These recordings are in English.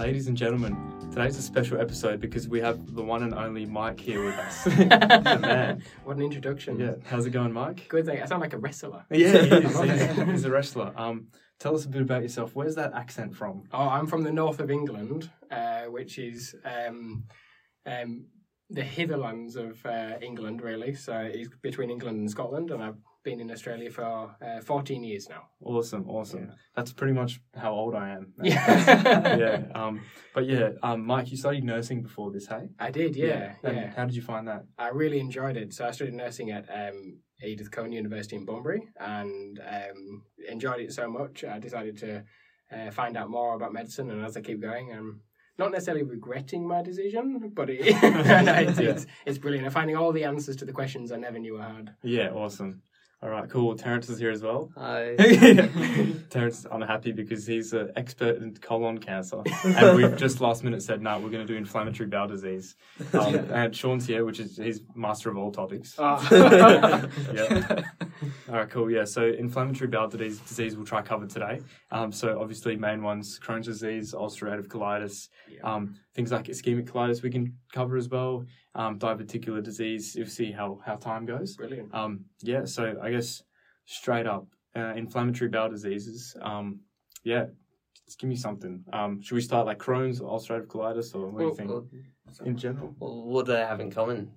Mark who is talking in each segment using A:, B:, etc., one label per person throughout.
A: Ladies and gentlemen, today's a special episode because we have the one and only Mike here with us. the man.
B: What an introduction.
A: Yeah, how's it going, Mike?
B: Good thing. I sound like a wrestler.
A: Yeah, he is. He's, he's a wrestler. Um, tell us a bit about yourself. Where's that accent from?
B: Oh, I'm from the north of England, uh, which is um, um, the hitherlands of uh, England, really. So it's between England and Scotland, and I've been in Australia for uh, 14 years now.
A: Awesome, awesome.
B: Yeah.
A: That's pretty much how old I am.
B: Yeah.
A: yeah. Um, but yeah, um, Mike, you studied nursing before this, hey?
B: I did, yeah, yeah.
A: And how did you find that?
B: I really enjoyed it. So I studied nursing at um, Edith Cowan University in Bunbury and um, enjoyed it so much. I decided to uh, find out more about medicine, and as I keep going, I'm not necessarily regretting my decision, but it, it's, it's, it's brilliant. I'm finding all the answers to the questions I never knew I had.
A: Yeah, awesome. All right, cool. Terence is here as well.
C: Hi.
A: Terence is unhappy because he's an expert in colon cancer, and we've just last minute said, "No, we're going to do inflammatory bowel disease." Um, and Shaun's here, which is he's master of all topics. yeah. All right, cool. Yeah, so inflammatory bowel disease, disease we'll try cover today. Um, so obviously main ones: Crohn's disease, ulcerative colitis,
B: Yeah.
A: um, things like ischemic colitis we can cover as well. Um, diverticular disease. You'll see how how time goes.
B: Brilliant.
A: Um, yeah, so I guess straight up, uh, inflammatory bowel diseases. Um, yeah, just give me something. Um, should we start like Crohn's or ulcerative colitis, or what do you think
C: Well,
A: in general?
C: well, what do they have in common?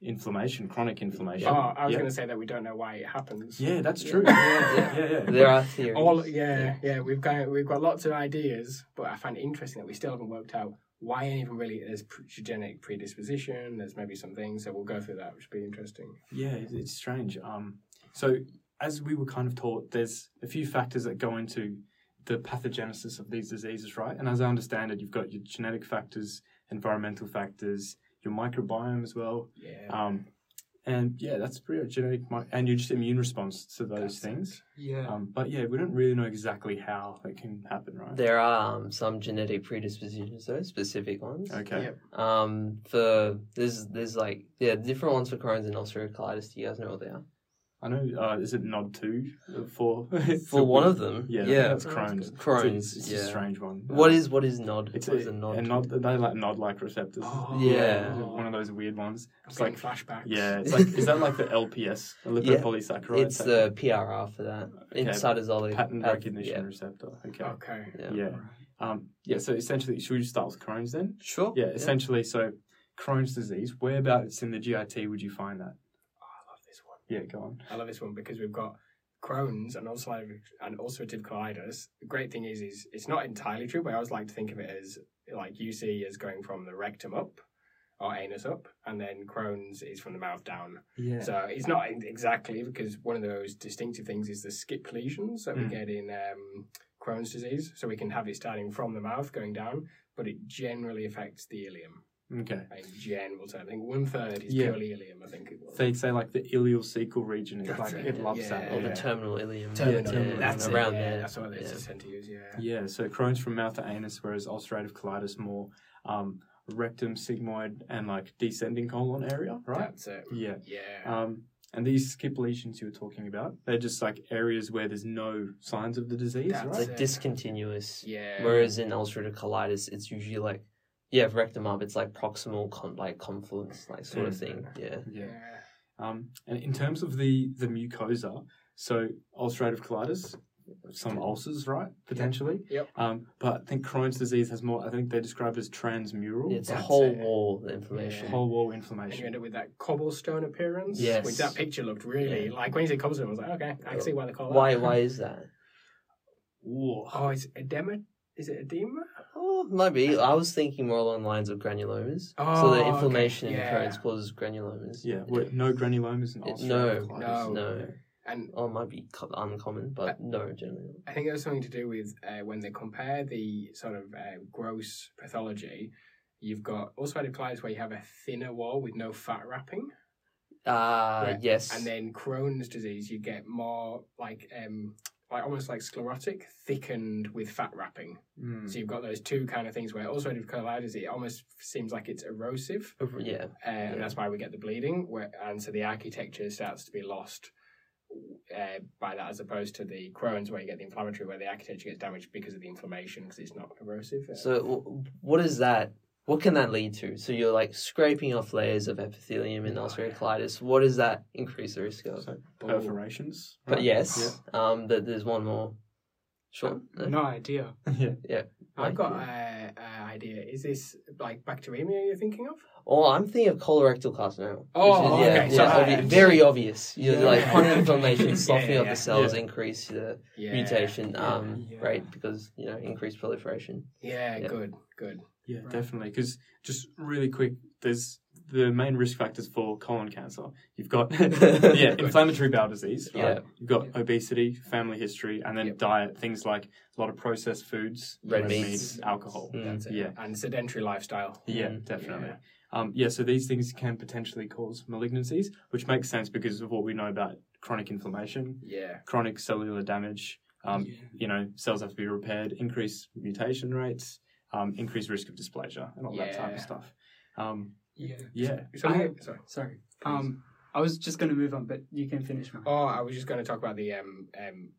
A: Inflammation, chronic inflammation.
B: Oh, I was
A: yeah.
B: going to say that we don't know why it happens.
A: yeah, that's true. Yeah, yeah, yeah. yeah.
C: There are theories.
B: All yeah, yeah, we've got we've got lots of ideas, but I find it interesting that we still haven't worked out why even really there's genetic predisposition. There's maybe some things, so we'll go through that, which will be interesting.
A: Yeah, it's, it's strange. Um, so as we were kind of taught, there's a few factors that go into the pathogenesis of these diseases, right? And as I understand it, you've got your genetic factors, environmental factors, your microbiome as well.
B: Yeah,
A: Um, and yeah, that's pretty much genetic, mi- and your just immune response to those
B: That's it.
A: things.
C: yeah.
A: Um, but yeah, we don't really know exactly how it can happen, right?
C: There are um, some genetic predispositions, though, specific ones.
A: Okay.
B: Yep.
C: Um, for there's there's like yeah different ones for Crohn's and ulcerative colitis. Do you guys know what they are?
A: I know. Uh, is it nod two for
C: For one of them,
A: Yeah,
C: yeah.
A: that's
B: Oh,
A: Crohn's.
C: Crohn's,
A: It's, a- it's
C: yeah.
A: a strange one.
C: What
A: Um,
C: is what is nod?
A: It's
C: what
A: a,
C: is a nod?
A: a nod. They like nod-like receptors.
B: Oh,
C: Yeah.
A: one of those weird ones. It's like
B: flashbacks.
A: yeah, it's like is that like the LPS, a lipopolysaccharide?
C: It's the PRR for that.
A: Okay.
C: Incytosolic
A: pattern
C: path-
A: recognition
C: Yeah.
A: receptor. Okay.
B: Okay.
C: Yeah.
A: Yeah. Um, yeah. So essentially, should we just start with Crohn's then?
C: Sure.
A: Yeah. Essentially, so Crohn's disease. Whereabouts in the GIT would you find that?
B: Oh, I love this one.
A: Yeah. Go on.
B: I love this one because we've got Crohn's and ulcerative and ulcerative colitis. The great thing is, is it's not entirely true, but I always like to think of it as like you see as going from the rectum up or anus up, and then Crohn's is from the mouth down.
A: Yeah.
B: So it's not exactly because one of those distinctive things is the skip lesions that we
A: Mm.
B: get in um, Crohn's disease. So we can have it starting from the mouth going down, but it generally affects the ileum.
A: Okay.
B: In general terms, I think one third is
A: Yeah.
B: purely ileum. I think it was.
A: They say like the ileal ileocecal region is
B: That's
A: like
B: it,
A: it loves
B: yeah.
A: that.
C: Or
A: yeah.
C: the terminal ileum.
B: Terminal,
A: Yeah, terminal,
B: that's it,
C: around
B: yeah,
C: there.
B: That's what they
C: Yeah.
B: tend to use. Yeah.
A: Yeah, so Crohn's from mouth to anus, whereas ulcerative colitis more um, rectum, sigmoid, and like descending colon area, right?
B: That's it.
A: Yeah.
B: Yeah.
A: Um, and these skip lesions you were talking about, they're just like areas where there's no signs of the disease,
B: That's
C: It's like discontinuous.
B: yeah.
C: Whereas in ulcerative colitis, it's usually like, yeah, if rectum up, it's like proximal, con- like confluence, like sort of
A: Mm.
C: thing. Yeah.
A: Yeah.
B: yeah.
A: Um, and in terms of the the mucosa, so ulcerative colitis, some ulcers, right? Potentially.
B: Yep.
A: Um, but I think Crohn's disease has more. I think they describe it as transmural.
C: It's a whole
B: it.
C: wall inflammation.
B: Yeah.
A: whole wall inflammation.
B: And you end up with that cobblestone appearance.
C: Yes.
B: Which that picture looked really
C: Yeah.
B: like when you say cobblestone, I was like, okay, I can see why they call it.
C: Why?
B: that.
C: Why is that?
A: Ooh.
B: Oh, it's edema. Is it edema?
C: Oh, might be. I was thinking more along the lines of granulomas. Oh, so
B: Oh,
C: the
B: okay.
C: inflammation
B: Yeah.
C: in Crohn's causes granulomas.
A: Yeah, wait, no granulomas and
C: It-
A: ulcerative
C: no,
A: colitis.
B: no.
C: No.
B: And
C: Oh, it might be co- uncommon, but no, generally.
B: I think there's something to do with uh, when they compare the sort of uh, gross pathology. You've got ulcerative colitis where you have a thinner wall with no fat wrapping.
C: Ah,
B: Yeah.
C: yes.
B: And then Crohn's disease, you get more like um like almost like sclerotic, thickened with fat wrapping.
A: Mm.
B: So you've got those two kind of things where ulcerative colitis, it almost seems like it's erosive,
C: Over- yeah.
B: uh, and that's why we get the bleeding. Where and so the architecture starts to be lost. uh, by that as opposed to the Crohn's where you get the inflammatory where the architecture gets damaged because of the inflammation because it's not erosive. Uh,
C: So w- what is that? What can that lead to? So you're like scraping off layers of epithelium in
B: Oh,
C: ulcerative
B: yeah.
C: colitis. What does that increase the risk of?
A: So perforations.
C: But
A: right?
C: yes, um, but there's one more. Sure.
D: No idea.
A: Yeah. yeah.
B: I've got
C: Like,
B: an idea. Is this like bacteremia you're thinking of?
C: Oh, I'm thinking of colorectal carcinoma.
B: Oh,
C: is, yeah,
B: okay,
C: yeah,
B: sorry.
C: obvi- very obvious. You're
B: Yeah.
C: like chronic inflammation,
B: Yeah,
C: softening
B: yeah,
C: of the cells,
A: Yeah.
C: increase the
B: Yeah.
C: mutation
B: Yeah.
C: um,
D: Yeah.
C: rate because you know increased proliferation.
B: Yeah,
C: Yeah.
B: good, good.
A: Yeah,
D: Right.
A: definitely. Because just really quick, there's the main risk factors for colon cancer. You've got yeah, inflammatory bowel disease. Right?
C: Yeah.
A: You've got
D: Yeah.
A: obesity, family history, and then
B: Yep.
A: diet. Things like a lot of processed foods,
C: Red
A: meat,
C: meats.
A: alcohol.
C: Mm.
B: That's it.
A: Yeah.
B: And sedentary lifestyle.
A: Yeah,
C: Mm.
A: definitely.
B: Yeah.
A: Um, yeah, so these things can potentially cause malignancies, which makes sense because of what we know about chronic inflammation,
B: Yeah.
A: chronic cellular damage. Um,
D: Yeah.
A: You know, cells have to be repaired, increased mutation rates, um, increased risk of dysplasia, and all that type of stuff. Um,
D: Yeah.
A: yeah,
B: So,
D: I-
B: sorry.
D: Sorry. Um, I was just going to move on, but you can finish. Mine.
B: Oh, I was just going to talk about the um um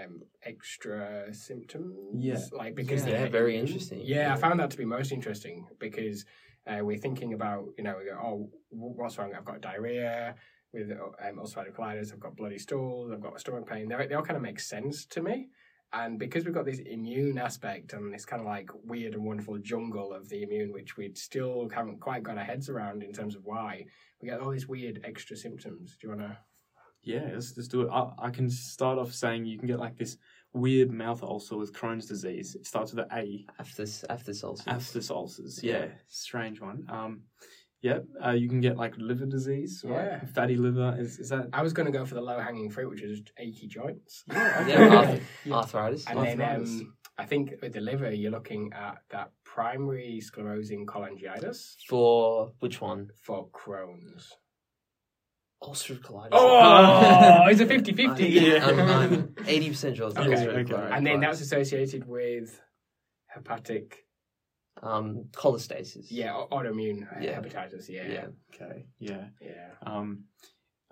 B: um extra symptoms.
A: Yeah.
B: like because
C: Yeah,
B: they're
C: very interesting.
B: Yeah, I found that to be most interesting because uh, we're thinking about you know we go oh what's wrong? I've got diarrhea with um, ulcerative colitis. I've got bloody stools. I've got stomach pain. They they all kind of make sense to me. And because we've got this immune aspect and this kind of like weird and wonderful jungle of the immune, which we still haven't quite got our heads around in terms of why, we get all these weird extra symptoms. Do you want to?
A: yeah, let's, let's do it. I, I can start off saying you can get like this weird mouth ulcer with Crohn's disease. It starts with an A.
C: Aphthous, aphthous ulcers.
A: Aphthous ulcers.
C: Yeah.
A: Yeah, strange one. Um, yeah, uh, you can get like liver disease. Right?
B: Yeah.
A: fatty liver. Is is that?
B: I was going to go for the low hanging fruit, which is achy joints.
A: Yeah,
C: Yeah, arth-
D: Yeah.
C: arthritis.
B: And then um, I think with the liver, you're looking at that primary sclerosing cholangitis
C: For which one?
B: for Crohn's.
C: Ulcerative colitis.
B: Oh, it's a 50 50.
A: Yeah.
C: I'm, I'm 80% sure it's
B: Okay,
C: ulcerative
A: okay.
C: colitis.
B: And then that's associated with hepatic,
C: um, cholestasis.
B: yeah, autoimmune
C: Yeah.
B: hepatitis. Yeah.
C: Yeah.
A: Okay. Yeah.
B: Yeah.
A: Um,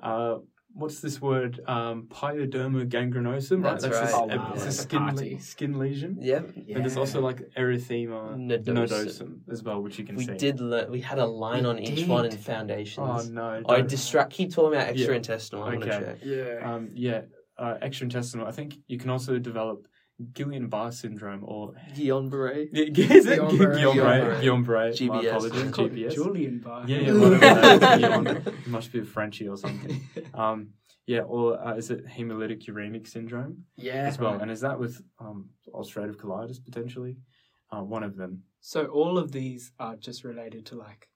A: uh, what's this word? Um, pyoderma gangrenosum.
C: That's
A: right. That's
C: right.
A: A,
B: Oh, wow.
A: it's a skin, le- skin lesion.
C: Yeah.
B: yeah.
A: And there's also like erythema
C: Nodosum.
A: nodosum as well, which you can
C: We
A: see.
C: did learn. We had a line
B: We
C: on each one in foundations.
A: Oh no!
C: I distract. Keep talking about
A: Yeah.
C: extraintestinal. I
A: Okay.
C: check.
B: Yeah.
A: Um, yeah, uh, extraintestinal. I think you can also develop Guillain-Barré syndrome or
C: Guillain-Barré.
A: is it
B: Guillain-Barré.
A: Guillain-Barré? Guillain-Barré.
C: GBS.
A: My apologies,
D: It's called
A: GBS.
D: Julian Bar.
A: Yeah, yeah, whatever. that is, It must be a Frenchie or something. Um, yeah, or uh, is it hemolytic uremic syndrome
B: yeah.
A: as well? And is that with um, ulcerative colitis potentially? Uh, one of them.
D: So all of these are just related to like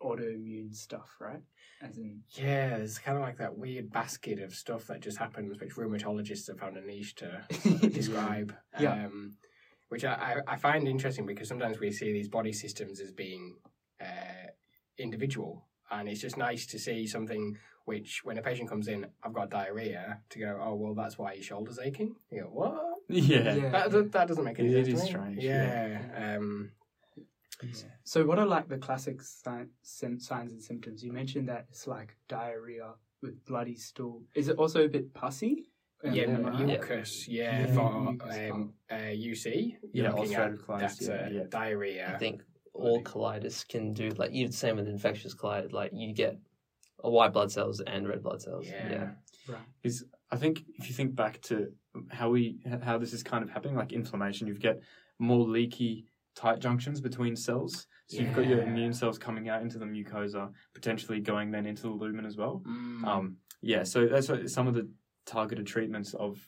D: autoimmune stuff, right? As in,
B: Yeah, it's kind of like that weird basket of stuff that just happens, which rheumatologists have found a niche to describe.
D: Yeah.
B: Um, which I, I I find interesting because sometimes we see these body systems as being uh, individual, and it's just nice to see something which, when a patient comes in, I've got diarrhea, to go, oh well, that's why your shoulder's aching. You go, what?
A: Yeah.
D: Yeah.
B: That, that, that doesn't make any
A: It
B: sense. to
A: is
B: me.
A: strange,
B: Yeah. Um,
D: so what are like the classic si- sim- signs and symptoms? You mentioned that it's like diarrhea with bloody stool. Is it also a bit pussy?
B: Yeah,
D: am I right?
B: mucus. Yeah,
D: Yeah,
B: for
D: mucus.
B: um, uh, UC.
A: Yeah,
B: at
A: ulcerative colitis,
B: That's
A: yeah,
B: uh,
A: yeah.
B: diarrhea.
C: I think all colitis can do like you the same with infectious colitis. Like you get a white blood cells and red blood cells.
B: Yeah.
D: Right.
A: is I think if you think back to how we how this is kind of happening, like inflammation, you get more leaky tight junctions between cells. So you've got your immune cells coming out into the mucosa, potentially going then into the lumen as well.
B: Mm.
A: Um, yeah, so that's what some of the targeted treatments of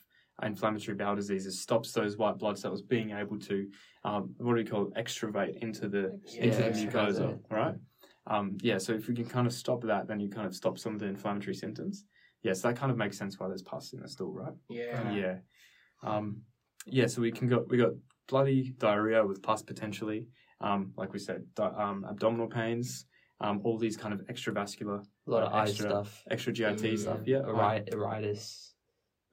A: inflammatory bowel diseases stops those white blood cells being able to um, what do we call it, extravate into the into the mucosa, right? Um, yeah, so if we can kind of stop that, then you kind of stop some of the inflammatory symptoms. Yes, that kind of makes sense why there's pus in the stool, right?
B: yeah.
A: Yeah. Um, yeah, so we can go we got bloody diarrhea with pus potentially. Um, like we said, di- um, abdominal pains, um, all these kind of extravascular,
C: A lot of eye
A: Extra-
C: stuff.
A: extra GIT
B: Mm,
A: stuff. Yeah,
C: Iri- iritis.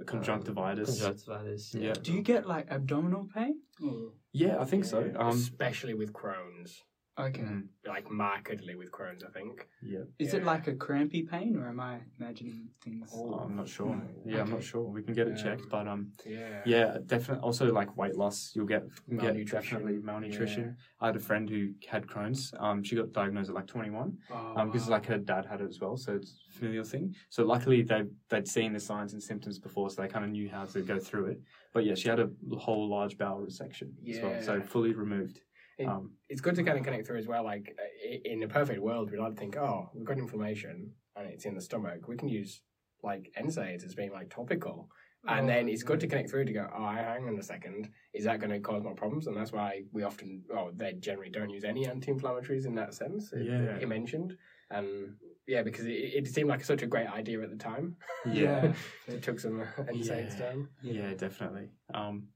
A: conjunctivitis.
C: Conjunctivitis.
A: Yeah.
D: Do you get like abdominal pain? Or-
A: Yeah, I think so.
B: Yeah,
A: Um,
B: especially with Crohn's.
D: Okay.
A: Mm,
B: like markedly with Crohn's. I think.
A: yeah.
D: Is it
B: Yeah.
D: like a crampy pain, or am I imagining things?
B: Oh.
A: I'm not sure.
B: Mm.
A: Yeah, I'm not sure. We can get it checked, but um,
B: Yeah.
A: yeah, definitely. Also, like weight loss, you'll get you get
B: Malnutrition,
A: definitely malnutrition.
B: yeah.
A: I had a friend who had Crohn's. Um, she got diagnosed at like 21.
D: Oh,
A: Um, because
D: wow.
A: like her dad had it as well, so it's a familiar thing. So luckily they they'd seen the signs and symptoms before, so they kind of knew how to go through it. But yeah, she had a whole large bowel resection as well, so
B: Yeah.
A: fully removed.
B: It-
A: Um,
B: it's good to kind of connect through as well. Like in a perfect world, we'd like to think, oh, we've got inflammation and it's in the stomach. We can use like NSAIDs as being like topical, and then it's good to connect through to go, oh, hang on a second, is that going to cause more problems? And that's why we often, oh, they generally don't use any anti-inflammatories in that sense. it-
A: Yeah.
B: he mentioned, and yeah, because it, it seemed like such a great idea at the time.
A: yeah,
B: it took some NSAIDs
A: Yeah.
B: down.
A: yeah, definitely. Um,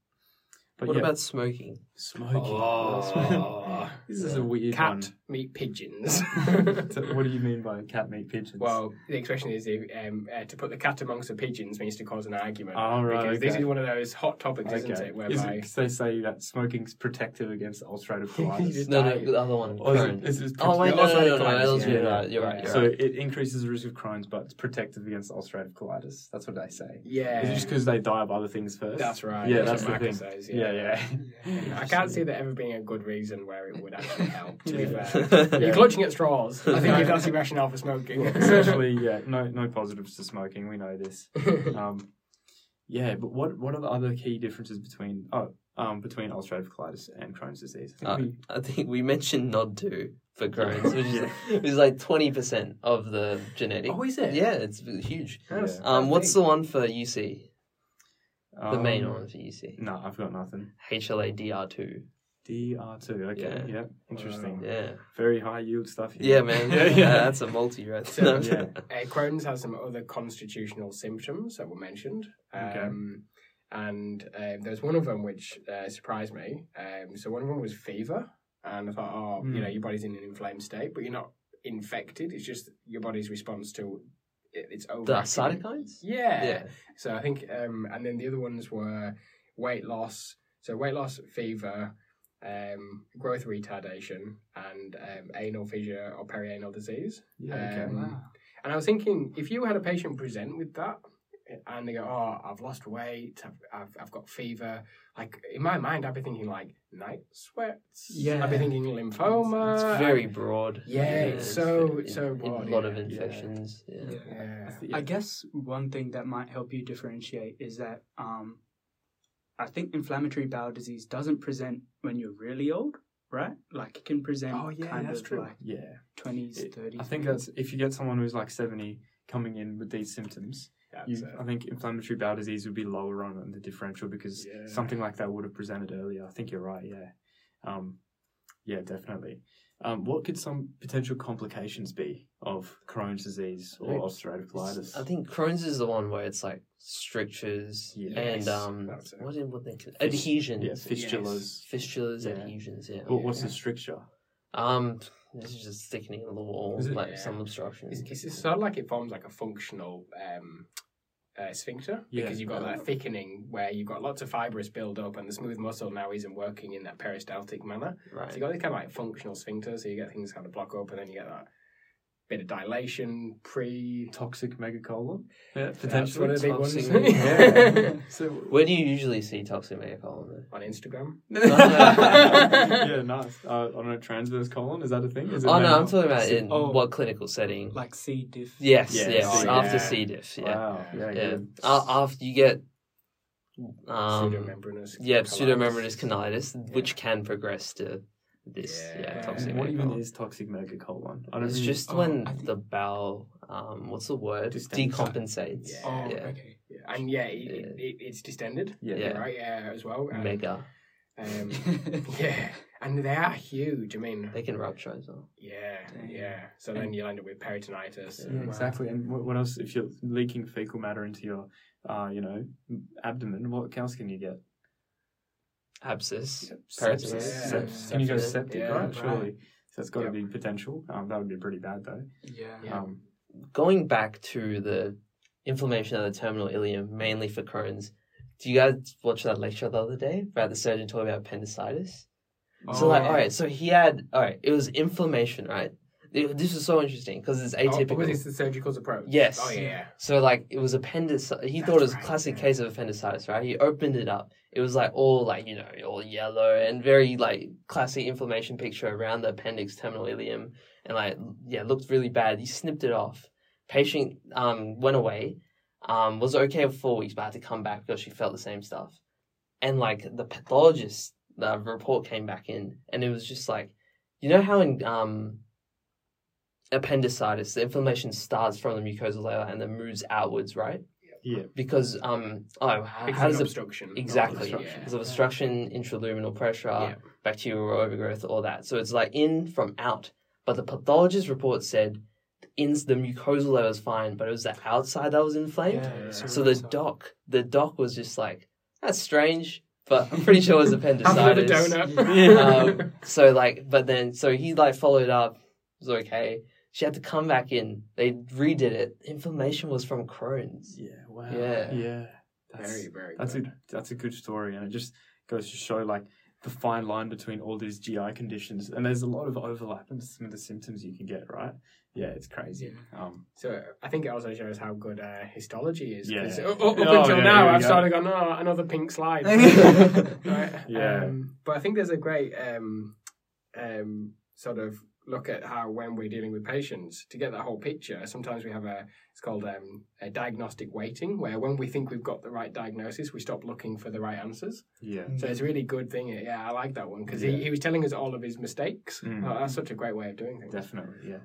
A: but
C: What
A: yeah,
C: about smoking?
A: smoking?
B: Oh.
A: this is a weird
B: Cat meat pigeons.
A: So what do you mean by cat meat pigeons?
B: Well, the expression is um, uh, to put the cat amongst the pigeons means to cause an argument.
A: Oh, right,
B: because this is one of those hot topics, isn't
A: it?
B: it?
A: Is
B: Whereby
A: it 'cause they say that smoking's protective against ulcerative colitis?
B: just
C: No, no, the other one.
A: Or is it- it
C: oh wait, no,
B: also
C: no, no, no,
B: colitis,
C: no,
B: yeah.
C: you're right. You're right. You're
A: So
C: right.
A: it increases the risk of Crohn's, but it's protective against ulcerative colitis. That's what they say.
B: yeah,
A: Is it just because they die of other things first?
B: that's right.
A: Yeah,
B: that's
A: that's
B: what
A: the thing.
B: says.
A: Yeah,
B: Yeah,
A: yeah.
B: I can't see there ever being a good reason where it would actually help. To be fair,
C: Yeah.
B: you're clutching at straws. I think if that's your rationale for smoking.
A: Essentially, yeah, no, no positives to smoking. We know this. Um, yeah, but what what are the other key differences between oh um between ulcerative colitis and Crohn's disease? I think
C: Uh,
A: we-
C: I think we mentioned NOD2 for Crohn's, which is
A: Yeah.
C: which is like twenty percent of the genetic.
B: oh, is it?
C: Yeah, it's huge.
B: That's-
A: Yeah.
C: Um, what's
B: big.
C: the one for UC? The main
A: ones
C: one for UC.
A: No, I've got nothing.
C: HLA
A: DR2. DR2, Okay,
C: Yeah.
A: yeah, interesting.
C: Yeah.
A: Very high yield stuff. Here.
C: Yeah, man.
A: Yeah,
C: yeah,
A: yeah.
C: that's a multi, right?
B: So,
A: yeah.
B: Uh, Crohn's has some other constitutional symptoms that were mentioned.
A: Okay.
B: Um, And um, there's one of them which uh, surprised me. Um, so one of them was fever. And I thought, oh, you
A: Hmm.
B: know, your body's in an inflamed state, but you're not infected. It's just your body's response to it, it's over.
C: The cytokines?
B: Yeah.
C: Yeah.
B: So I think, um, and then the other ones were weight loss. So weight loss, fever, um, growth retardation, and um, anal fissure or perianal disease.
A: Yeah, okay.
B: Um,
D: Wow.
B: And I was thinking, if you had a patient present with that, and they go, "Oh, I've lost weight, I've, I've, I've got fever," like in my mind, I'd be thinking like night sweats.
D: Yeah.
B: I'd be thinking lymphoma.
C: It's very broad.
B: Yeah, it's so-
C: it's
B: so
C: a lot
B: yeah.
C: of infections. Yeah.
D: Yeah.
B: Yeah.
D: I guess one thing that might help you differentiate is that um, I think inflammatory bowel disease doesn't present when you're really old, right? Like it can present
B: Oh, yeah,
D: kind
B: that's
D: of
B: true.
D: like
A: Yeah.
D: 20s,
A: It-
D: 30s.
A: I think
D: maybe.
A: that's if you get someone who's like 70 coming in with these symptoms,
B: That's
A: you,
B: it.
A: I think inflammatory bowel disease would be lower on the differential because
B: Yeah.
A: something like that would have presented earlier. I think you're right. Yeah. Um, yeah, definitely. Um, what could some potential complications be of Crohn's disease or ulcerative colitis?
C: I think Crohn's is the one where it's like strictures
A: Yes,
C: and um,
B: that's
C: what did what they call-
A: Fis-
C: adhesions,
A: yeah, fistulas.
C: fistulas,
A: Yeah.
C: adhesions. Yeah.
A: What, what's the stricture?
C: Um, this is just thickening of the wall,
A: it-
C: like
B: Yeah.
C: some obstruction.
B: It's, it's it's sort of like it forms like a functional um, uh, sphincter
A: Yeah.
B: because you've got that thickening where you've got lots of fibrous build up and the smooth muscle now isn't working in that peristaltic manner.
C: Right.
B: So you've got this kind of like functional sphincter, so you get things kind of block up and then you get that bit of dilation pre.
A: Toxic megacolon? Yeah,
B: That's
A: potentially.
B: one of the big ones
C: Toxic-
A: yeah. so,
C: Where do you usually see toxic megacolon? though?
B: on Instagram.
A: yeah, nice. Uh, I don't know, transverse colon, is that a thing? Is it
C: Oh no. I'm talking about in
D: Oh.
C: what clinical setting?
D: like C. diff.
C: Yes,
A: Yeah,
C: yes,
A: C.
C: after
B: Yeah.
C: C. diff. Yeah,
A: Wow, yeah,
C: yeah.
A: good.
C: Uh, after you get um,
B: Pseudomembranous.
C: yeah,
B: colitis.
C: pseudomembranous colitis, which can progress to this. Yeah,
B: Yeah.
C: toxic
A: what even is toxic megacolon? I don't
C: It's
A: really-
C: just
D: Oh,
C: when
D: I think-
C: the bowel, um, what's the word?
A: Distends.
C: Decompensates.
B: Yeah.
D: Oh,
C: Yeah.
D: okay.
B: Yeah. And yeah, it,
C: Yeah.
B: It, it, it's distended.
A: Yeah.
C: Yeah.
B: Right. Yeah, as well. And,
C: Mega.
B: Um, yeah, and they are huge. I mean,
C: They can rupture as well.
B: yeah,
D: Dang.
B: yeah. So then you'll end up with peritonitis.
A: Yeah,
B: and-
A: exactly. And what, what else? If you're leaking fecal matter into your, uh, you know, abdomen, what else can you get?
C: Abscess.
A: Sepsis.
B: Yeah.
A: Sept- Can you go septic?
B: Yeah,
A: right,
B: right.
A: surely. So that's got to
B: Yep.
A: be potential. Um, that would be pretty bad though.
D: yeah.
B: Yeah.
A: Um,
C: Going back to the inflammation of the terminal ileum, mainly for Crohn's. Do you guys watch that lecture the other day about the surgeon talking about appendicitis? So like,
D: Oh.
C: all right, so he had all right. It was inflammation, right? It- this is so interesting because it's atypical.
B: Oh,
C: atypical.
B: was this the surgical approach?
C: Yes.
B: Oh, yeah.
C: So like it was appendicitis. He
B: That's
C: thought it was a classic
B: yeah.
C: case of appendicitis, right? He opened it up. It was like all like you know all yellow and very like classic inflammation picture around the appendix terminal ileum, and like yeah, looked really bad. He snipped it off. Patient um went away, um was okay for four weeks, but had to come back because she felt the same stuff, and like the pathologist, the report came back in, and it was just like, you know how in um appendicitis, the inflammation starts from the mucosal layer and then moves outwards, right?
A: Yeah.
C: Because um oh how,
B: Because
C: how
B: of
C: does it
B: obstruction.
C: exactly
B: Yeah.
C: because of obstruction, intraluminal pressure,
B: Yeah.
C: bacterial overgrowth, all that. So it's like in from out. But the pathologist report said in the mucosal layer was fine, but it was the outside that was inflamed.
B: Yeah.
C: So the doc, the doc was just like, "That's strange," but I'm pretty sure it was
B: Have another
C: appendicitis.
B: donut.
C: um, so like, but then so he like followed up. It was okay. She had to come back in. They redid it. Inflammation was from Crohn's.
A: Yeah. Wow.
C: Yeah.
A: Yeah. That's,
B: very, very
A: that's a
B: good.
A: that's a good story, and it just goes to show like the fine line between all these GI conditions, and there's a lot of overlap in some of the symptoms you can get. Right? Yeah, it's crazy. Um,
B: So I think it also shows how good uh, histology is. 'cause
A: Yeah.
B: Up, up
A: Oh,
B: until
A: yeah,
B: now, I've
A: go.
B: started going, oh, another pink slide. right?
A: Yeah.
B: Um, but I think there's a great um, um, sort of look at how when we're dealing with patients to get that whole picture. Sometimes we have a it's called um, a diagnostic waiting, where when we think we've got the right diagnosis, we stop looking for the right answers.
A: yeah.
B: So it's a really good thing. Yeah, I like that one because
A: Yeah.
B: he, he was telling us all of his mistakes.
A: Mm.
B: Oh, that's such a great way of doing things.
A: Definitely. Yeah.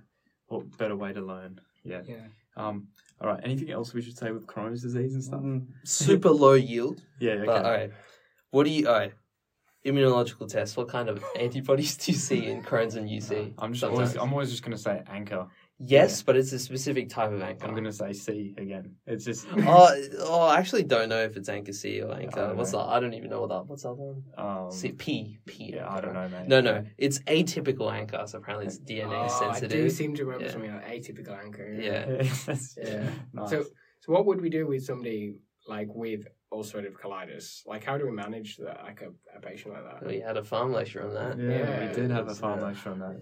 A: What better way to learn? Yeah.
D: Yeah.
A: Um. All right. Anything else we should say with Crohn's disease and stuff?
C: Super low yield.
A: Yeah. Okay.
C: But all right, what do you? All right, immunological tests. What kind of antibodies do you see in Crohn's and UC?
A: I'm just always, I'm always just gonna say ANCA.
C: yes, but it's a specific type of ANCA.
A: I'm gonna say C again. It's just
C: Oh, oh, I actually don't know if it's ANCA C or
A: ANCA.
C: what's
A: know.
C: that? I don't even know what that. What's that one?
A: um,
C: C P P.
A: yeah, I don't know, mate.
C: No, no, it's atypical ANCA. So apparently it's DNA
B: Oh, I do seem to remember
C: Yeah.
B: something like atypical ANCA.
C: Yeah.
B: Yeah.
A: nice.
B: So, so what would we do with somebody like with ulcerative colitis? Like, how do we manage that, like a, a patient like that?
C: We had a pharm lecture on that.
A: yeah,
B: Yeah,
A: we did have a
C: It's, pharm
A: lecture on that.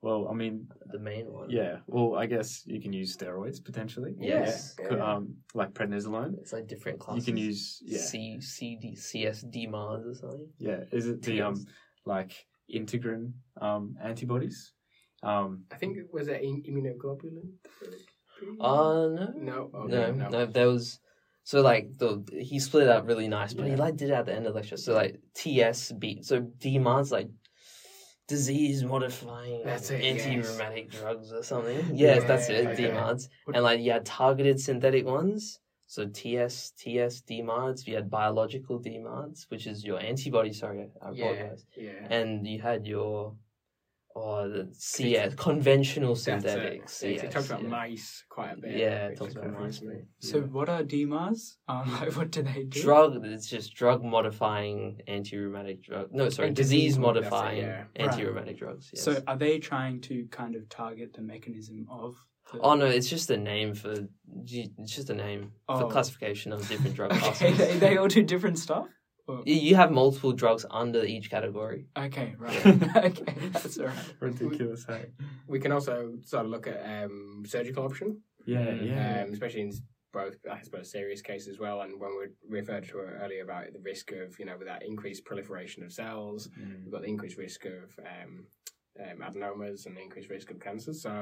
A: Well, I mean,
C: The main one.
A: yeah. Well, I guess you can use steroids potentially.
C: Yes.
A: Yeah. Could, Um, like prednisolone.
C: It's like different classes.
A: You can use yeah,
C: C C D C S D Mars or something.
A: yeah. Is it the um like integrin um antibodies? Um,
B: I think it was it immunoglobulin.
C: Uh no.
B: no, okay,
C: no,
B: no,
C: no, there was so like the he split it up really nice, but he like did it at the end of the lecture. So like TSB, so DMARD's like disease modifying anti
B: yes.
C: rheumatic drugs or something. Yes, that's it,
B: Yeah.
C: DMARDs. And like you had targeted synthetic ones. So TS, TS, DMARDs. You had biological DMARDs, which is your antibody. Sorry, I apologize.
B: Yeah, yeah.
C: And you had your, or the CS, conventional
B: That's it.
C: synthetics.
B: Yeah, 'cause
C: CS,
B: He talks about
C: yeah.
B: mice quite a bit.
C: Yeah, it talks about mice.
B: fascinating.
D: So what are DMARDs? Um, like what do they do?
C: drug it's just drug modifying anti-rheumatic drug no sorry
B: And
C: disease
B: disease mod- that's it,
C: modifying
B: yeah.
C: anti-rheumatic drugs yes.
D: So are they trying to kind of target the mechanism of? The...
C: oh no it's just a name for it's just a name for
D: Oh.
C: classification of different drug
D: Okay,
C: classes
D: they, they all do different stuff. Or-
C: you you have multiple drugs under each category
D: Okay, right. okay, that's all right.
A: ridiculous. Hey.
B: We can also sort of look at um, surgical option,
A: Yeah,
C: Mm.
A: yeah.
B: um, especially in both, I suppose, serious cases as well. And when we referred to it earlier about the risk of, you know, with that increased proliferation of cells,
A: Mm.
B: we've got the increased risk of um, um, adenomas and the increased risk of cancers. So,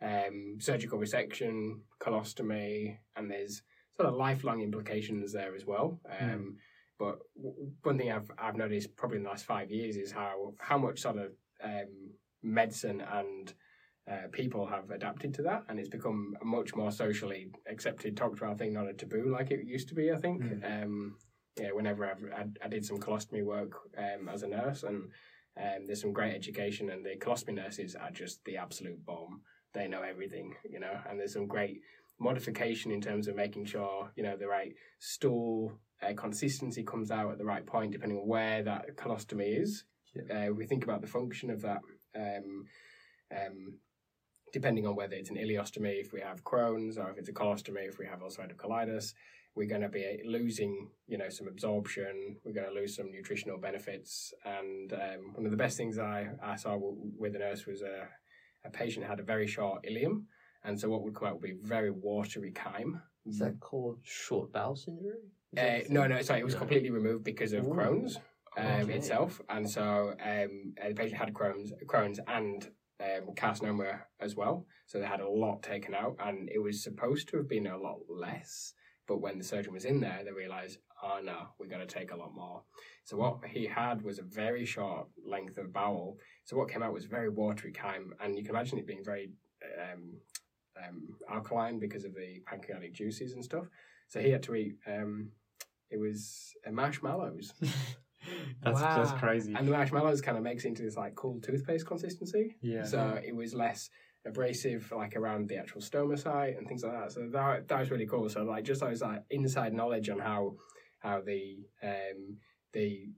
B: um, surgical resection, colostomy, and there's sort of lifelong implications there as well. Um, But one thing I've I've noticed probably in the last five years is how how much sort of um, medicine and uh, people have adapted to that, and it's become a much more socially accepted, talked about thing, not a taboo like it used to be. I think. Um, yeah, whenever I've, I, I did some colostomy work um, as a nurse, and um, there's some great education, and the colostomy nurses are just the absolute bomb. They know everything, you know, and there's some great modification in terms of making sure you know the right stool uh, consistency comes out at the right point, depending on where that colostomy is. Uh, we think about the function of that. Um, um, depending on whether it's an ileostomy if we have Crohn's or if it's a colostomy if we have ulcerative colitis. we're going to be losing, you know, some absorption. We're going to lose some nutritional benefits. And um, one of the best things I, I saw w- with a nurse was a, a patient had a very short ileum. And so what would come out would be very watery chyme.
C: Is that called short bowel syndrome?
B: Uh, no, no, sorry, it was completely removed because of
C: Ooh.
B: Crohn's um,
C: Okay.
B: itself. And so um, uh, the patient had Crohn's, Crohn's and um, carcinoma as well. So they had a lot taken out, and it was supposed to have been a lot less. But when the surgeon was in there, they realised, oh no, we're going to take a lot more. So what he had was a very short length of bowel. So what came out was very watery chyme, and you can imagine it being very um, um, alkaline because of the pancreatic juices and stuff. So he had to eat. Um, it was uh, marshmallows,
A: that's that's
D: Wow.
A: crazy.
B: and the marshmallows kind of makes it into this like cool toothpaste consistency.
A: yeah.
B: So it was less abrasive, like around the actual stoma site and things like that. So that that was really cool. So like just those like inside knowledge on how how the um the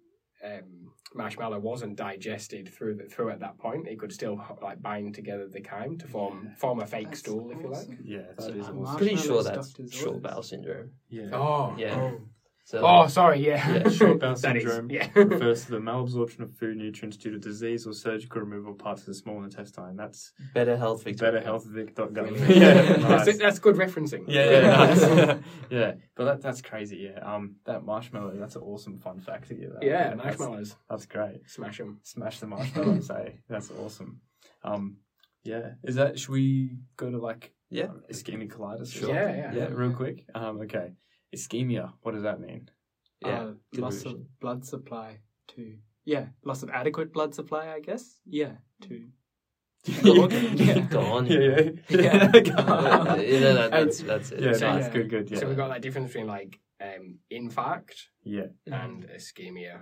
B: um, marshmallow wasn't digested through the, through at that point. It could still like bind together the chyme to form
A: Yeah.
B: form a fake
D: That's
B: stool, if you like.
A: yeah, that
C: So
A: is awesome.
C: Pretty sure that's short bowel syndrome.
A: Yeah.
B: Oh,
C: Yeah.
D: Oh,
C: So
B: oh, sorry, yeah,
C: Yeah,
A: short bowel
B: That is-
A: syndrome
B: yeah.
A: refers to the malabsorption of food nutrients due to disease or surgical removal of parts of the small intestine. That's
C: better health Victoria.
A: betterhealthvic.gov.
B: Brilliant.
A: yeah,
B: that's,
A: nice.
B: that's good referencing.
A: Yeah, yeah, nice. yeah. But that, that's crazy. Yeah, um, that marshmallow. That's an awesome fun fact to get. That.
B: yeah,
A: that's,
B: marshmallows,
A: That's great.
B: smash them.
A: Smash the marshmallows. eh? That's awesome. Um, yeah. Is that? Should we go to like
C: Yeah.
A: um, ischemic colitis?
C: Sure.
B: Yeah, yeah.
A: yeah. Real quick. Um, okay. Ischemia. What does that mean?
C: Yeah.
D: uh, loss of blood supply to yeah, loss of adequate blood supply, I guess. Yeah, to
C: Go on.
D: Yeah.
A: Yeah, yeah,
D: Yeah.
C: You that, that's that's it.
A: yeah,
B: So,
A: nice,
B: yeah.
A: good, good. Yeah,
B: So we've got that difference between like um, infarct
A: yeah,
B: and ischemia.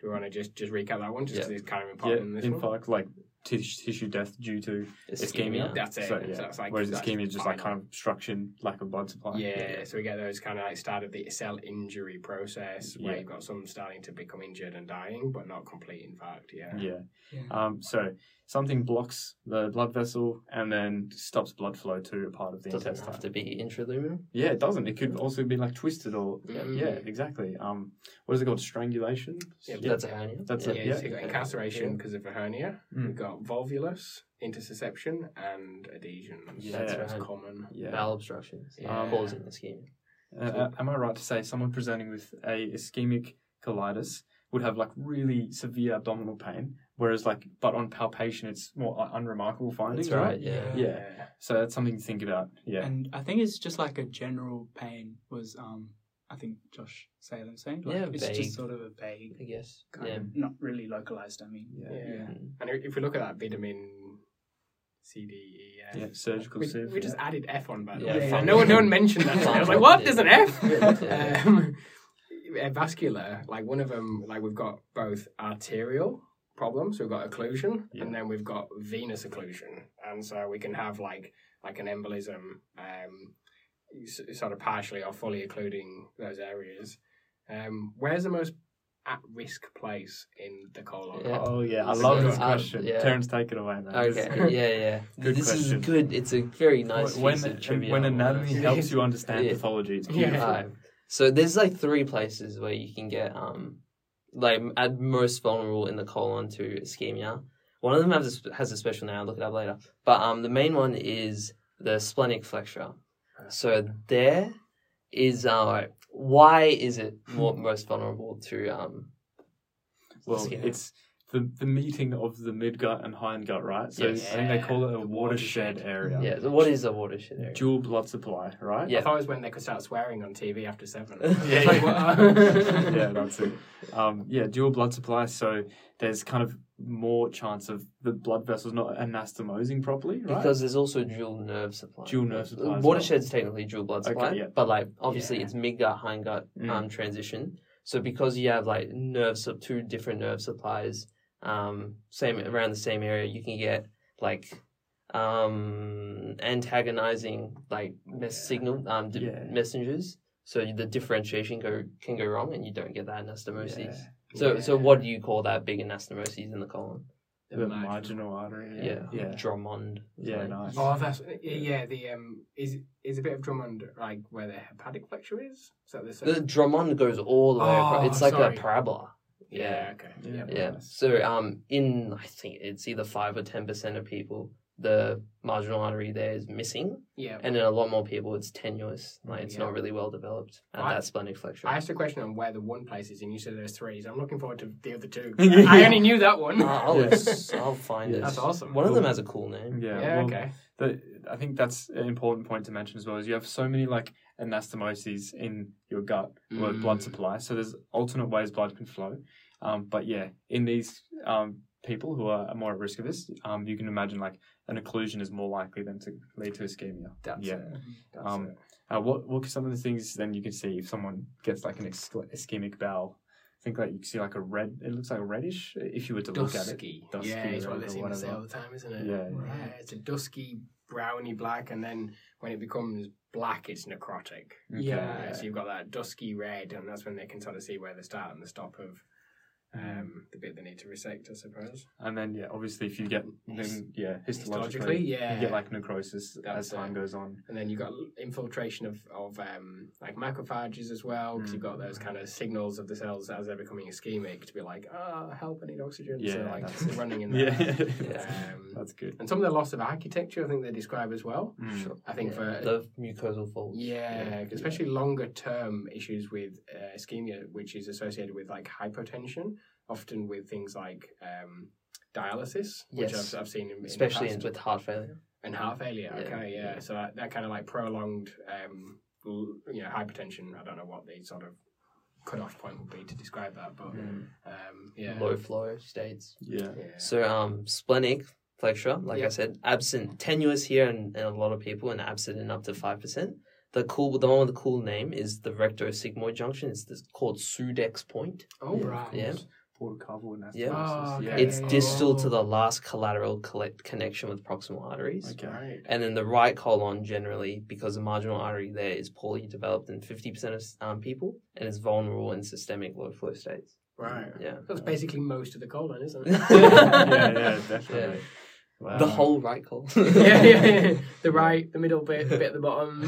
B: Do we want to just just recap that one just
C: Yeah.
B: because it's kind of
A: yeah.
B: important in this one?
A: Infarct, like tis- tissue death due to ischemia.
B: That's it.
A: So, yeah.
B: So it's like-
A: Whereas
B: that's
A: ischemia is just like kind of obstruction, lack of blood supply.
B: Yeah, so we get those kind of like start of the cell injury process where
A: Yeah.
B: you've got some starting to become injured and dying, but not complete infarct. Yeah.
A: Yeah.
D: Yeah.
A: Um, so something blocks the blood vessel and then stops blood flow to a part of the
C: Doesn't
A: intestine.
C: have to be intraluminal.
A: Yeah, it doesn't. It could also be like twisted or yeah,
B: Mm.
A: yeah exactly. Um, what is it called? Strangulation.
B: Yeah,
C: That's a hernia.
A: That's
B: Yeah,
A: it,
B: so you've got incarceration because of a hernia.
A: Mm.
B: We've got volvulus, intussusception, and adhesions.
A: Yeah.
B: that's
C: That's right.
B: common.
A: Yeah.
C: Bowel obstructions
B: Yeah.
C: causing ischemia.
A: Uh, uh, am I right to say someone presenting with a ischemic colitis would have like really severe abdominal pain, whereas like but on palpation it's more uh, unremarkable findings,
C: That's right. Yeah.
A: Yeah. So that's something to think about. Yeah.
D: And I think it's just like a general pain was um I think Josh Salem saying. Like,
C: Yeah,
D: it's
C: vague.
D: just sort of a vague
C: I guess.
D: kind
C: Yeah.
D: of not really localized, I mean.
A: yeah.
B: Yeah.
D: Yeah.
B: And if we look at that vitamin C, D, E, F.
A: Yeah, surgical
B: We,
A: sieve,
B: we just
A: yeah.
B: added F on, by the
C: Yeah,
B: way.
D: fun.
B: And no one, no one mentioned that. I was like, what? There's an F? Um, vascular, like one of them, like we've got both arterial problems, so we've got occlusion,
A: Yeah.
B: and then we've got venous occlusion, and so we can have like like an embolism, um, sort of partially or fully occluding those areas. Um, where's the most at risk place in the colon?
C: Yeah.
A: Oh yeah, I
C: So,
A: love this question.
C: yeah.
A: Terence, take it away, man. This
C: Okay. Yeah, yeah.
A: Good
C: this
A: question.
C: is good. It's a very nice
A: when,
C: piece of trivia.
A: when anatomy
C: this.
A: helps you understand
C: Yeah.
A: pathology, it's
B: Yeah.
A: beautiful.
C: Right. So there's like three places where you can get um like at most vulnerable in the colon to ischemia. One of them has a, has a special name. I'll look it up later. But um the main one is the splenic flexure. So there is uh why is it more, most vulnerable to um
A: Well,
C: Yeah.
A: it's the the meeting of the midgut and hindgut, right? So
C: Yes.
A: I think they call it a watershed,
B: watershed.
A: area.
C: yeah so what is a watershed area?
A: Dual blood supply, right?
C: Yeah.
B: I thought it was when they could start swearing on TV after seven.
A: Yeah,
B: Like,
A: yeah. yeah, that's it. Um, yeah, dual blood supply. So there's kind of more chance of the blood vessels not anastomosing properly, right?
C: Because there's also dual nerve supply.
A: Dual nerve supply as
C: Watershed's technically dual blood
A: Okay,
C: supply,
A: yeah.
C: but like obviously
B: Yeah.
C: it's midgut hindgut
A: Mm.
C: um, transition. So because you have like nerve sub two different nerve supplies, um, same around the same area, you can get like um antagonizing like mess
B: Yeah.
C: signal um di-
A: Yeah.
C: messengers. So the differentiation go can go wrong, and you don't get that anastomosis.
A: Yeah.
C: So
B: Yeah.
C: so what do you call that big anastomosis in the colon?
B: The
A: the
B: marginal.
A: marginal artery.
C: Yeah.
A: yeah,
C: Drummond.
A: yeah.
C: Like,
A: Nice.
B: Oh, that's yeah. The um is is a bit of Drummond like where the hepatic flexure is. Is that the same?
C: The Drummond goes all the way across.
B: Oh,
C: It's like
B: sorry.
C: a parabola.
B: Yeah. Okay.
A: Yeah.
C: Yeah.
A: Nice.
C: So um, in I think it's either five or ten percent of people, the marginal artery there is missing,
B: Yeah.
C: and in a lot more people, it's tenuous. Like it's
B: Yeah.
C: not really well developed at
B: I-
C: that splenic flexure.
B: I asked a question on where the one place is, and you said there's three. So I'm looking forward to the other two. I only knew that one.
C: Uh, I'll,
A: Yeah.
C: I'll find
A: Yeah.
C: it.
B: That's awesome.
C: One of them has a cool name.
A: Yeah.
B: yeah.
A: well,
B: okay.
A: the, I think that's an important point to mention as well. Is you have so many like anastomoses in your gut or
B: Mm.
A: blood supply, so there's alternate ways blood can flow. Um, but yeah, in these um, people who are more at risk of this, um, you can imagine like an occlusion is more likely than to lead to ischemia.
B: That's
A: yeah.
B: it. That's
A: Um,
B: it.
A: Uh, what what are some of the things then you can see if someone gets like an ischemic bowel? I think like you can see like a red. It looks like reddish if you were to look at it.
B: Dusky.
A: Dusky
B: yeah, it's
A: or
B: what they seem say all the time, isn't it?
A: Yeah.
B: Yeah, it's a dusky browny black, and then when it becomes black, it's necrotic.
A: Okay.
B: Yeah, so you've got that dusky red, and that's when they can sort of see where the start and the stop of um, the bit they need to resect, I suppose.
A: And then yeah, obviously if you get then yeah histologically,
B: Histologically, yeah.
A: you get like necrosis
B: That's
A: as time
B: it.
A: goes on.
B: And then you've got infiltration of, of um, like macrophages as well, because you've got
A: Mm.
B: those kind of signals of the cells as they're becoming ischemic to be like, ah, help, I need oxygen. so
A: Yeah,
B: like
A: that's-
B: running in there.
A: Yeah,
B: Um,
A: that's good.
B: and some of the loss of architecture, I think they describe as well.
A: Mm.
C: Sure.
B: I think
C: Yeah,
B: for
C: the mucosal folds.
B: Yeah, especially longer term issues with uh, ischemia, which is associated with like hypotension, often with things like um, dialysis, which
C: Yes.
B: I've, I've seen in, in the
C: especially in,
B: past.
C: with heart failure.
B: and heart failure.
C: Yeah,
B: Okay, yeah.
C: yeah.
B: So that, that kind of like prolonged, um, l- you know, hypertension. I don't know what the sort of cutoff point would be to describe that, but
A: Mm.
B: um, yeah,
C: Low flow states.
A: Yeah.
B: yeah.
C: So um, splenic flexure, like I said, absent, tenuous here in, in a lot of people, and absent in up to five percent. The cool, the one with the cool name is the rectosigmoid junction. It's this, called Sudeck's point.
B: Oh
A: Yeah,
B: right,
C: Yeah.
A: Course. Portocarpal anastomosis.
C: Yeah.
B: Oh, okay.
A: yeah.
C: It's distal
B: yeah.
C: to the last collateral collect connection with proximal arteries.
A: Okay.
B: right.
C: And then the right colon generally, because the marginal artery there is poorly developed in 50% of um, people, and it's vulnerable in systemic low flow states.
B: Right.
C: Yeah.
B: That's basically most of the colon, isn't it?
A: yeah, yeah, definitely. Wow.
C: The whole right colon.
B: yeah, yeah, yeah. The right, the middle bit, the bit at the bottom.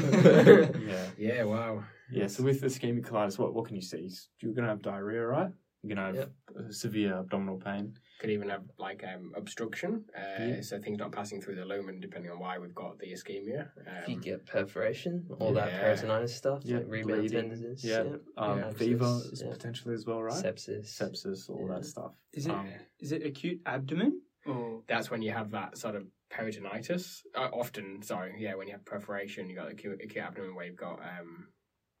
A: yeah.
B: yeah, wow.
A: Yeah, so with ischemic colitis, what, what can you see? You're going to have diarrhea, right? You're going to have
C: Yep.
A: uh, severe abdominal pain.
B: Could even have like um, obstruction, uh,
A: Yeah.
B: so things not passing through the lumen, depending on why we've got the ischemia.
C: If you
B: Um,
C: get perforation, all that
B: Yeah.
C: peritonitis stuff,
A: Yeah,
C: like rebound tendons,
A: Yeah, um,
B: Yeah.
A: fever is
C: yeah.
A: potentially as well, right?
C: sepsis.
A: Sepsis, all
C: Yeah.
A: that stuff.
D: Is it
A: Um,
D: is it acute abdomen or
B: that's when you have that sort of peritonitis. Uh, often, sorry, yeah, when you have perforation, you got acute, acute abdomen where you've got, um,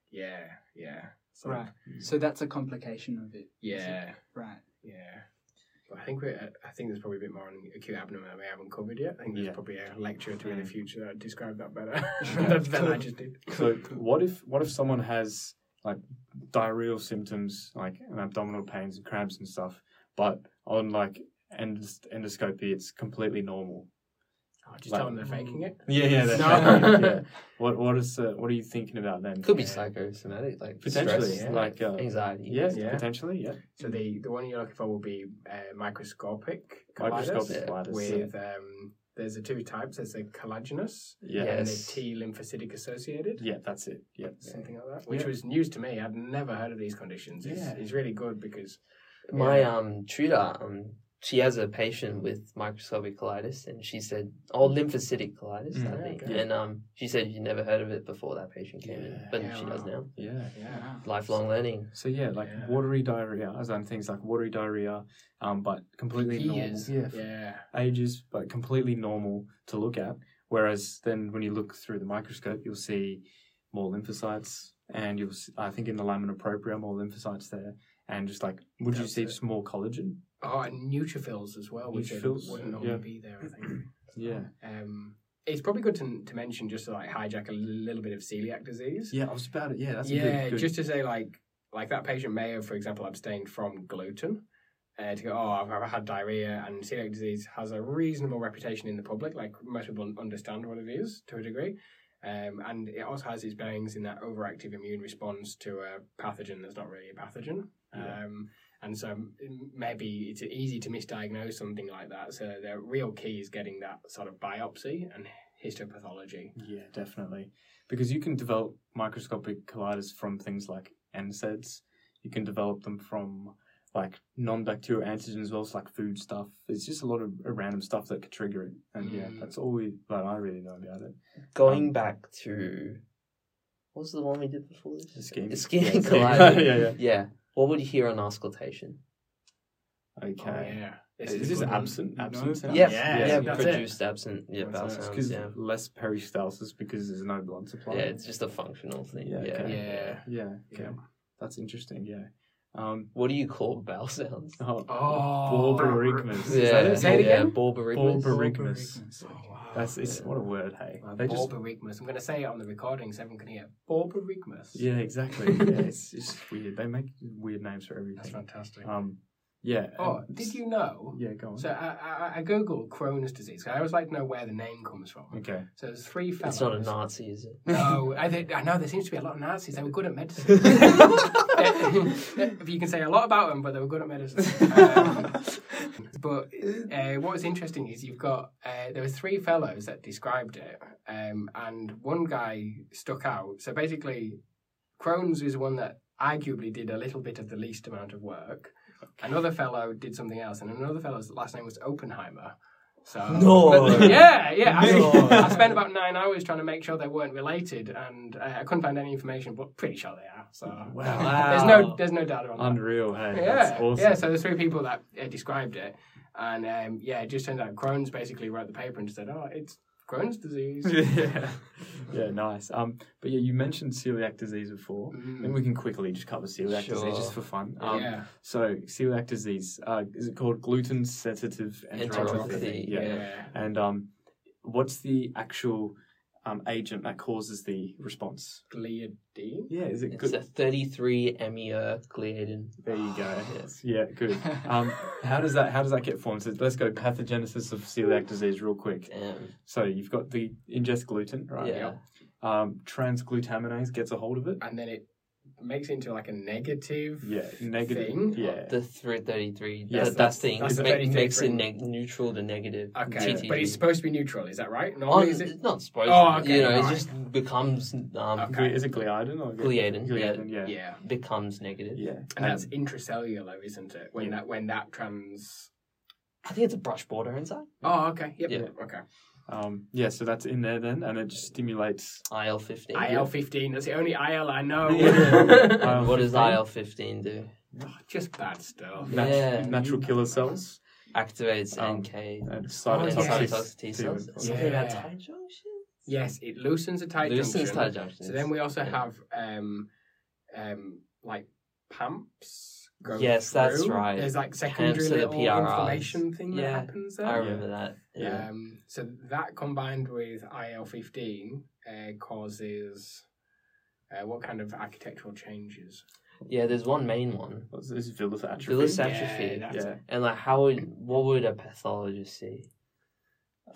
B: yeah, yeah, so,
D: right? So that's a complication of it?
B: yeah,
D: Right.
B: yeah. But I think we are I think there's probably a bit more on acute abdomen that we haven't covered yet. I think there's
A: Yeah.
B: probably a lecture to in the
A: Mm.
B: future that describe that better than, than I just did.
A: So what if what if someone has like diarrheal symptoms like and abdominal pains and cramps and stuff, but on like endos- endoscopy it's completely normal.
B: Oh, just
A: Like-
B: tell them they're faking it.
A: Yeah, yeah, that's
B: No.
A: yeah. What what is uh, what are you thinking about then?
C: Could be
B: Yeah.
C: psychosomatic, like
A: Potentially,
C: stress,
A: like, uh,
C: anxiety.
A: Yeah,
B: Yeah.
A: potentially, yeah.
B: So the, the one you're looking for will be uh, microscopic colitis
A: Microscopic colitis.
B: with um, there's the two types. There's the collagenous
A: yeah.
B: and the T lymphocytic associated.
A: Yeah, that's it. Yeah.
B: Something like that, which
A: Yeah.
B: was news to me. I'd never heard of these conditions. It's,
A: Yeah.
B: it's really good because
C: My
B: Yeah.
C: um tutor, um, she has a patient with microscopic colitis, and she said, "Oh, lymphocytic colitis,
A: Mm.
C: I
B: Yeah,
C: think."
B: okay.
C: And um, she said you never heard of it before that patient came in, but
B: Yeah,
C: she does now.
A: Yeah.
B: yeah,
C: Lifelong learning.
A: So yeah, like
B: Yeah.
A: watery diarrhea, as in things like watery diarrhea, um, but completely
B: Years.
A: normal. Yeah,
B: yeah,
A: ages, but completely normal to look at. Whereas then when you look through the microscope, you'll see more lymphocytes, and you'll, s- I think in the lamina propria, more lymphocytes there, and just like, would you see
B: it.
A: just more collagen?
B: Oh, and neutrophils as well, which
A: Neutrophils,
B: wouldn't normally
A: yeah.
B: be there. I think.
A: Yeah,
B: Um, it's probably good to, to mention just to like hijack a little bit of celiac disease.
A: yeah. I was about it. Yeah, that's a
B: yeah,
A: good, good.
B: just to say like like that patient may have, for example, abstained from gluten. Uh, to go, oh, I've, I've had diarrhea, and celiac disease has a reasonable reputation in the public. Like most people understand what it is to a degree. Um, and it also has its bearings in that overactive immune response to a pathogen that's not really a pathogen.
A: Yeah.
B: Um, and so maybe it's easy to misdiagnose something like that. So the real key is getting that sort of biopsy and histopathology.
A: Yeah, definitely. Because you can develop microscopic colliders from things like NSAIDs. You can develop them from like non-bacterial antigens as well, so like food stuff. It's just a lot of uh, random stuff that could trigger it. And yeah,
B: Mm.
A: that's all we like. I really know about it.
C: Going
A: Um,
C: back to what was the one we did before this?
A: The skiing.
C: The
A: Yeah, skiing. yeah, yeah.
C: Yeah. What would you hear on auscultation?
A: Okay.
B: Oh, yeah.
A: Is
B: a
A: this
B: good one.
A: absent?
D: No.
A: Absent?
C: Yeah,
B: Yeah,
C: yeah,
B: that's it.
C: produced absent. Yeah, bowel sounds.
A: Because
C: Yeah,
A: less peristalsis because there's no blood supply.
C: yeah, it's just a functional thing.
A: Yeah,
C: Yeah,
A: okay.
B: Yeah.
A: yeah. Okay.
B: Yeah.
A: That's interesting. Yeah. Um.
C: What do you call bowel sounds?
A: Oh.
B: Oh,
A: Borborygmus. Is that it?
B: Say it
C: yeah,
B: again?
C: Borborygmus.
A: Borborygmus.
B: Oh, wow.
A: That's it's what a word. Hey.
B: Uh,
A: They just
B: I'm going to say it on the recording so everyone can hear. Borborygmus.
A: Yeah, exactly. yeah, it's, it's weird. They make weird names for everything.
B: That's fantastic.
A: Um, yeah.
B: oh,
A: and
B: did you know?
A: Yeah, go on.
B: So I, I, I googled Crohn's disease. I always like to know where the name comes from.
A: okay.
B: So there's three fellows.
C: It's not a Nazi, is it?
B: No, I, think- I know there seems to be a lot of Nazis. They were good at medicine. if you can say a lot about them, but they were good at medicine. Um, but uh, what was interesting is you've got uh, there were three fellows that described it, um, and one guy stuck out. So basically, Crohn's is one that arguably did a little bit of the least amount of work. Another fellow did something else, and another fellow's last name was Oppenheimer. So
C: No.
B: yeah, yeah. I,
C: No.
B: I spent about nine hours trying to make sure they weren't related, and uh, I couldn't find any information, but pretty sure they are. So
A: Wow.
B: there's no there's no doubt on that.
A: Unreal. Hey.
B: Yeah,
A: That's awesome.
B: yeah. So there's three people that uh, described it, and um, yeah, it just turns out Crohn's basically wrote the paper and just said, "Oh, it's Crohn's disease."
A: yeah. Yeah. Nice. Um. But yeah, you mentioned celiac disease before.
B: Mm.
A: And we can quickly just cover celiac disease just for fun. Um,
B: yeah,
A: So celiac disease, uh, is it called gluten sensitive enteropathy?
C: Enteropathy,
A: Yeah.
B: yeah.
A: And um, what's the actual um, agent that causes the response?
B: Gliadin?
A: Yeah, is it
C: It's
A: good?
C: a 33 MER gliadin.
A: There you go.
C: Yes.
A: Yeah, good. Um, how does that how does that get formed? So let's go pathogenesis of celiac disease real quick.
C: Damn.
A: So you've got the ingest gluten, right?
C: Yeah.
A: Um, transglutaminase gets a hold of it.
B: and then it makes it into like a negative.
A: Yeah, negative.
B: Thing?
A: Yeah.
C: The 333.
A: Yes,
C: that, that
A: that's-
C: thing
B: that's the
C: ma-
B: 33
C: makes it
B: thing.
C: neg- neutral to negative.
B: Okay,
C: TTG.
B: but it's supposed to be neutral. Is that right?
C: Oh,
B: is it?
C: it's not supposed
B: Oh,
C: to.
B: okay,
C: You know,
B: alright.
C: it just becomes um,
B: Okay.
A: Is it gliadin or
C: Gliadin,
A: Gliadin, yeah.
B: Yeah,
C: becomes negative.
A: Yeah.
B: and that's intracellular, isn't it? When
A: Yeah.
B: that when that trans.
C: I think it's a brush border inside.
B: Oh, okay. Yep.
C: Yeah.
B: Okay.
A: Um, yeah, so that's in there then, and it just stimulates.
C: IL 15.
B: IL fifteen. That's the only IL I know.
A: IL
C: what does IL 15 do?
B: Just bad stuff.
A: Nat-
C: Yeah.
A: natural killer cells
C: Activates
A: Um,
C: NK.
A: and
B: yes.
A: cytotoxic
C: Cytotoxic T cells.
A: T-
C: Something about
B: Yeah.
C: tight junction?
B: Yes, it loosens the tight
C: Loosens
B: junction.
C: tight junctions.
B: So then we also
C: Yeah.
B: have um, um, like pumps. Go
C: Yes, that's right.
B: There's like secondary
C: to the
B: little inflammation thing that happens there.
C: I remember that.
A: Yeah.
B: Um, so that combined with IL fifteen uh, causes uh, what kind of architectural changes?
C: Yeah, there's one main one.
A: What's this villus atrophy?
C: Villus atrophy.
B: that's
A: Yeah.
C: And like, how would what would a pathologist see?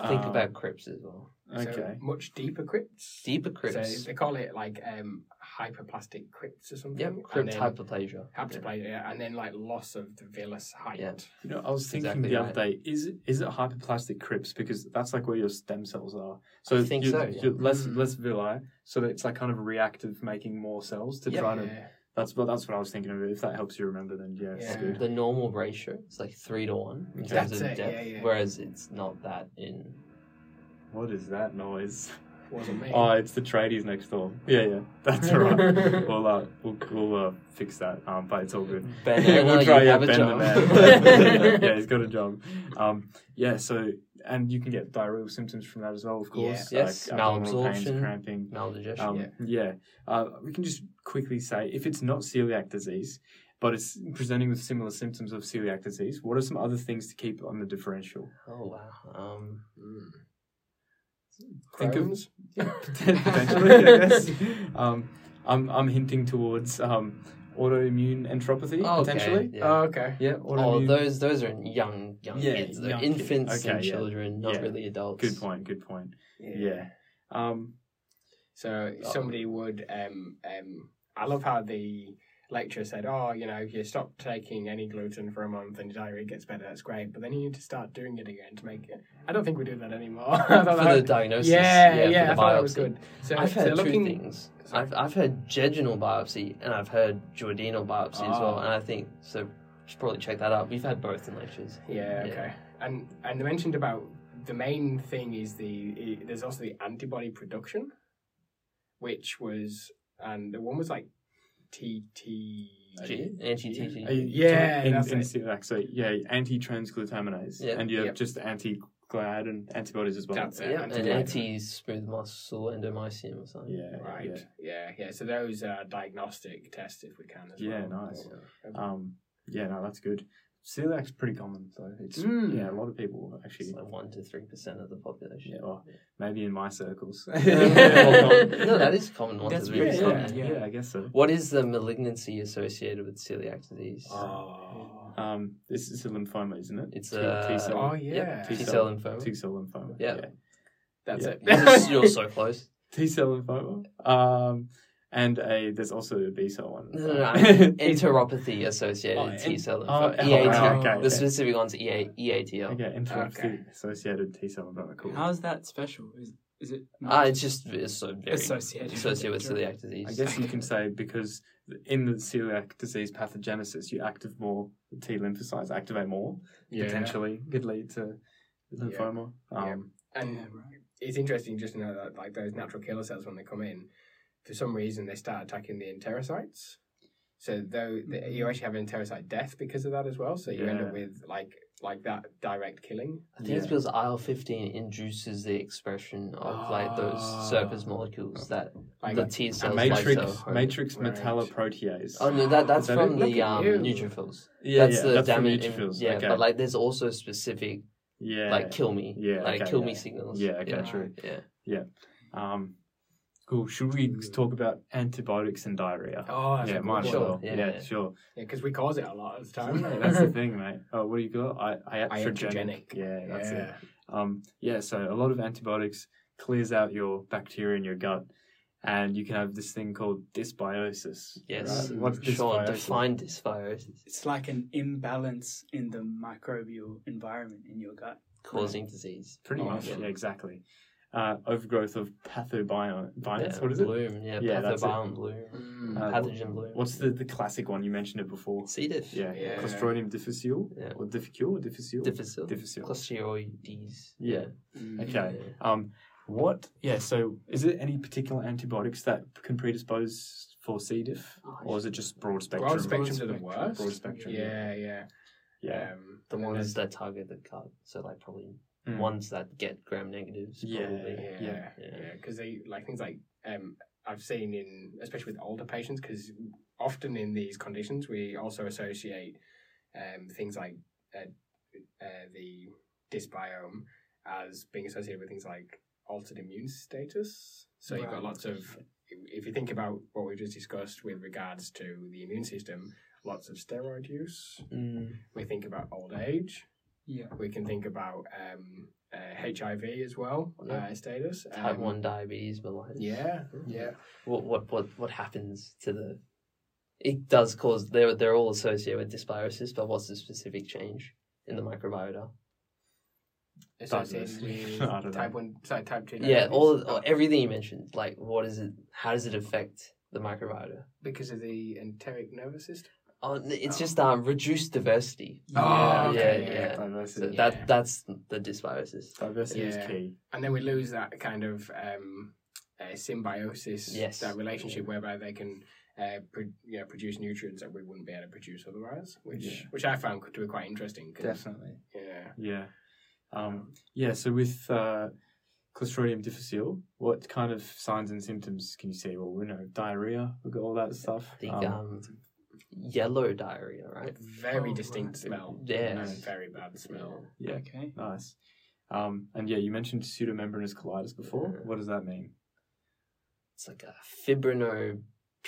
C: Think
A: Um,
C: about crypts as well.
A: Okay.
B: So much deeper crypts.
C: Deeper crypts.
B: So they call it like um, hyperplastic crypts or something.
C: yep,
B: And
C: crypt
B: then-
C: hyperplasia.
B: Hyperplasia, yeah, and then like loss of the villus height.
C: Yeah.
A: You know, I was thinking
C: Exactly
A: the
C: right.
A: other day, is it, is it hyperplastic crypts? Because that's like where your stem cells are. So
C: I think
A: you're,
C: so, yeah.
A: you're less
B: Mm.
A: less villi, so that it's like kind of reactive, making more cells to
C: Yeah.
A: try to.
B: Yeah.
A: That's what that's what I was thinking of. If that helps you remember, then yeah, it's
B: Yeah.
A: good.
C: The normal ratio is like three to one in terms
B: That's
C: of
B: it,
C: depth,
B: yeah, yeah.
C: whereas it's not that in.
A: What is that noise?
B: Wasn't me.
A: Oh, it's the tradies next door. Yeah, yeah, that's all right. we'll uh, we'll, we'll uh, fix that. Um, but it's all good.
C: Ben,
A: Yeah, we'll try. Yeah,
C: have
A: Ben the man. yeah, he's got a job. Um, yeah. So, and you can get diarrheal symptoms from that as well, of course.
C: Yeah. Yes,
A: like abdominal pains,
C: malabsorption.
A: cramping.
C: Maldigestion.
A: Um,
B: Yeah.
A: yeah. Uh, we can just quickly say if it's not celiac disease, but it's presenting with similar symptoms of celiac disease, what are some other things to keep on the differential?
C: Oh wow. Um,
B: Mm.
A: Think of-
B: Crohn's?
A: Potentially, I guess. Um, I'm I'm hinting towards um, autoimmune enteropathy
C: oh, okay.
A: potentially.
C: Yeah.
B: Oh, okay.
A: Yeah,
C: Oh, those those are young young
A: Yeah,
C: kids, They're
A: young kids.
C: infants and
A: Okay, yeah.
C: children, not
A: Yeah.
C: really adults.
A: Good point. Good point. Yeah. Um,
B: So
C: Oh.
B: somebody would. Um, um, I love how the lecturer said, "Oh, you know, if you stop taking any gluten for a month and your diarrhea gets better, that's great. But then you need to start doing it again to make it." I don't think we do that anymore. I
C: for
B: that-
C: the diagnosis.
B: yeah,
C: yeah,
B: yeah, I
C: the
B: thought that was good. So,
C: I've
B: so
C: heard
B: looking,
C: two things.
B: Sorry.
C: I've I've heard jejunal biopsy and I've heard duodenal biopsy as well,
B: Ah.
C: and I think so. Should probably check that out. We've had both in lectures.
B: Yeah,
C: Yeah.
B: okay. And and they mentioned about the main thing is the there's also the antibody production, which was and the one was like TT.
C: G anti TG.
B: Yeah,
A: in,
B: that's
A: in
B: it.
A: so yeah, anti-transglutaminase,
C: Yeah.
A: and you have
B: Yep.
A: just anti-gliadin antibodies as well.
B: That's it.
C: Yeah, and
B: anti-
C: anti smooth muscle endomysium or something.
A: Yeah,
B: Right. Yeah. yeah, So those are diagnostic tests if we can as
A: Yeah,
B: well.
A: nice.
B: Yeah.
A: Um, yeah, no, that's good. Celiac's pretty common, so it's
B: Mm.
A: yeah, a lot of people actually.
C: It's like one to three percent of the population.
A: Yeah, well, maybe in my circles.
C: no, that is common. One
D: That's
C: to
D: pretty
C: three
A: yeah, yeah,
D: yeah.
A: yeah, I guess so.
C: What is the malignancy associated with celiac disease?
B: Oh.
A: Um, this is a lymphoma, isn't it?
C: It's
A: T-
C: a
A: T-cell,
B: Oh, yeah.
C: T
A: T-cell.
C: lymphoma.
A: T cell lymphoma.
C: Yeah.
B: That's
A: Yeah.
B: it.
C: You're You're so close.
A: T cell lymphoma. Um, and a there's also a B cell one.
C: No, no, no. I mean enteropathy associated
B: Oh,
C: T cell
A: oh,
C: lymphoma.
A: oh,
C: EAT.
A: right, okay,
C: The
A: okay.
C: specific one's E EA, EATL.
A: Okay, enteropathy
B: Okay.
A: associated T cell lymphoma. Cool.
D: How's that special? Is is it?
C: Ah, it's just it's so very
D: Associated.
C: associated with celiac disease.
A: I guess you can say because in the celiac disease pathogenesis, you active more T lymphocytes activate more,
B: Yeah.
A: potentially could lead to lymphoma.
B: Yeah.
A: Um,
B: And
D: Yeah, right.
B: it's interesting just to know that like those natural killer cells when they come in, for some reason they start attacking the enterocytes. So though the, you actually have enterocyte death because of that as well. So you end up with like like that direct killing.
C: I think it's because IL fifteen induces the expression of like those
B: Ah.
C: surface molecules that
B: Like
C: the T cells
A: matrix
C: like to
A: matrix
B: Right.
A: metalloprotease.
C: Oh no, that that's
A: Is that
C: from
A: it?
C: The um, neutrophils.
A: yeah,
C: that's
A: yeah,
C: the
A: that's from
C: damage.
A: neutrophils.
C: yeah,
A: okay.
C: but like there's also specific
A: yeah,
C: like kill me,
A: Yeah,
C: like
A: okay,
C: kill
A: yeah.
C: me signals.
A: Yeah, okay,
C: yeah.
A: true.
C: Yeah,
A: Um, cool. Should we talk about antibiotics and diarrhea?
B: Oh,
A: yeah,
B: a
A: might as
C: Sure,
A: well.
C: yeah,
A: Yeah,
C: yeah.
A: sure.
B: Yeah, because we cause it a lot of the time.
A: Yeah, that's the thing, mate. Oh, what do you call it? I, iatrogenic.
B: Iatrogenic.
A: Yeah, that's
B: yeah.
A: it. Um, yeah, so a lot of antibiotics clears out your bacteria in your gut, and you can have this thing called dysbiosis.
C: yes.
A: Right? What's
C: Shaun,
A: dysbiosis?
C: define dysbiosis.
D: It's like an imbalance in the microbial environment in your gut.
C: Causing disease.
A: Pretty
B: Oh,
A: much,
C: yeah.
A: yeah, exactly. Uh, overgrowth of pathobionts.
C: Yeah,
A: what is it?
C: bloom, Yeah,
A: Yeah, that's it.
C: pathobiome bloom.
B: Mm.
A: Uh,
C: Pathogen bloom.
A: What's the, the classic one? You mentioned it before.
C: C. diff?
A: Yeah,
B: Yeah.
A: Clostridium difficile
C: Yeah.
A: or difficile or difficile.
C: Difficile.
A: Difficile.
C: Clostridioides.
A: Yeah.
B: Mm.
A: Okay.
C: Yeah.
A: Um, what? Yeah. So, is it any particular antibiotics that can predispose for C. diff, or is it just broad spectrum?
B: Broad spectrum to the worst.
A: Broad spectrum.
B: Yeah, yeah.
A: Yeah.
B: Um,
C: The ones that target the gut. So like probably
A: Mm.
C: ones that get gram negatives.
A: Yeah,
C: Probably.
B: yeah,
A: Yeah.
B: yeah, because they like things like um, I've seen in especially with older patients because often in these conditions we also associate um, things like uh, uh, the dysbiome as being associated with things like altered immune status. So you've got lots of if you think about what we've just discussed with regards to the immune system, lots of steroid use.
C: Mm.
B: We think about old age.
D: Yeah.
B: We can think about um, uh, HIV as well
C: Yeah.
B: uh, status.
C: Type
B: Um,
C: one diabetes mellitus.
B: Yeah, yeah.
C: What what what what happens to the? It does cause they're they're all associated with dysbiosis, but what's the specific change in the microbiota?
B: Associated with
A: I know.
B: type one, sorry, type two.
C: Yeah, all, all everything you mentioned. Like, what is it? How does it affect the microbiota?
B: because of the enteric nervous system.
C: Oh, it's
B: Oh.
C: just um reduced diversity.
B: Oh,
C: yeah,
B: okay,
C: yeah.
B: yeah.
C: So
A: Diversity.
B: Yeah.
C: that that's the dysbiosis.
A: Diversity
B: Yeah.
A: is key.
B: And then we lose that kind of um, uh, symbiosis,
C: Yes.
B: that relationship whereby they can uh, pro- you know, produce nutrients that we wouldn't be able to produce otherwise, which
A: Yeah.
B: which I found to be quite interesting. 'cause,
A: Definitely.
B: Yeah.
A: Yeah. Um, yeah. So with uh, Clostridium difficile, what kind of signs and symptoms can you see? Well, we know diarrhea. We've got all that stuff.
C: The
A: Um,
C: um, yellow diarrhea, right?
B: Very
D: Oh,
B: distinct
D: right.
B: smell.
C: Yeah.
B: Very bad smell.
A: yeah.
D: Okay.
A: Nice. Um, and yeah, you mentioned pseudomembranous colitis before.
C: Yeah.
A: What does that mean?
C: It's like a fibrinopelvic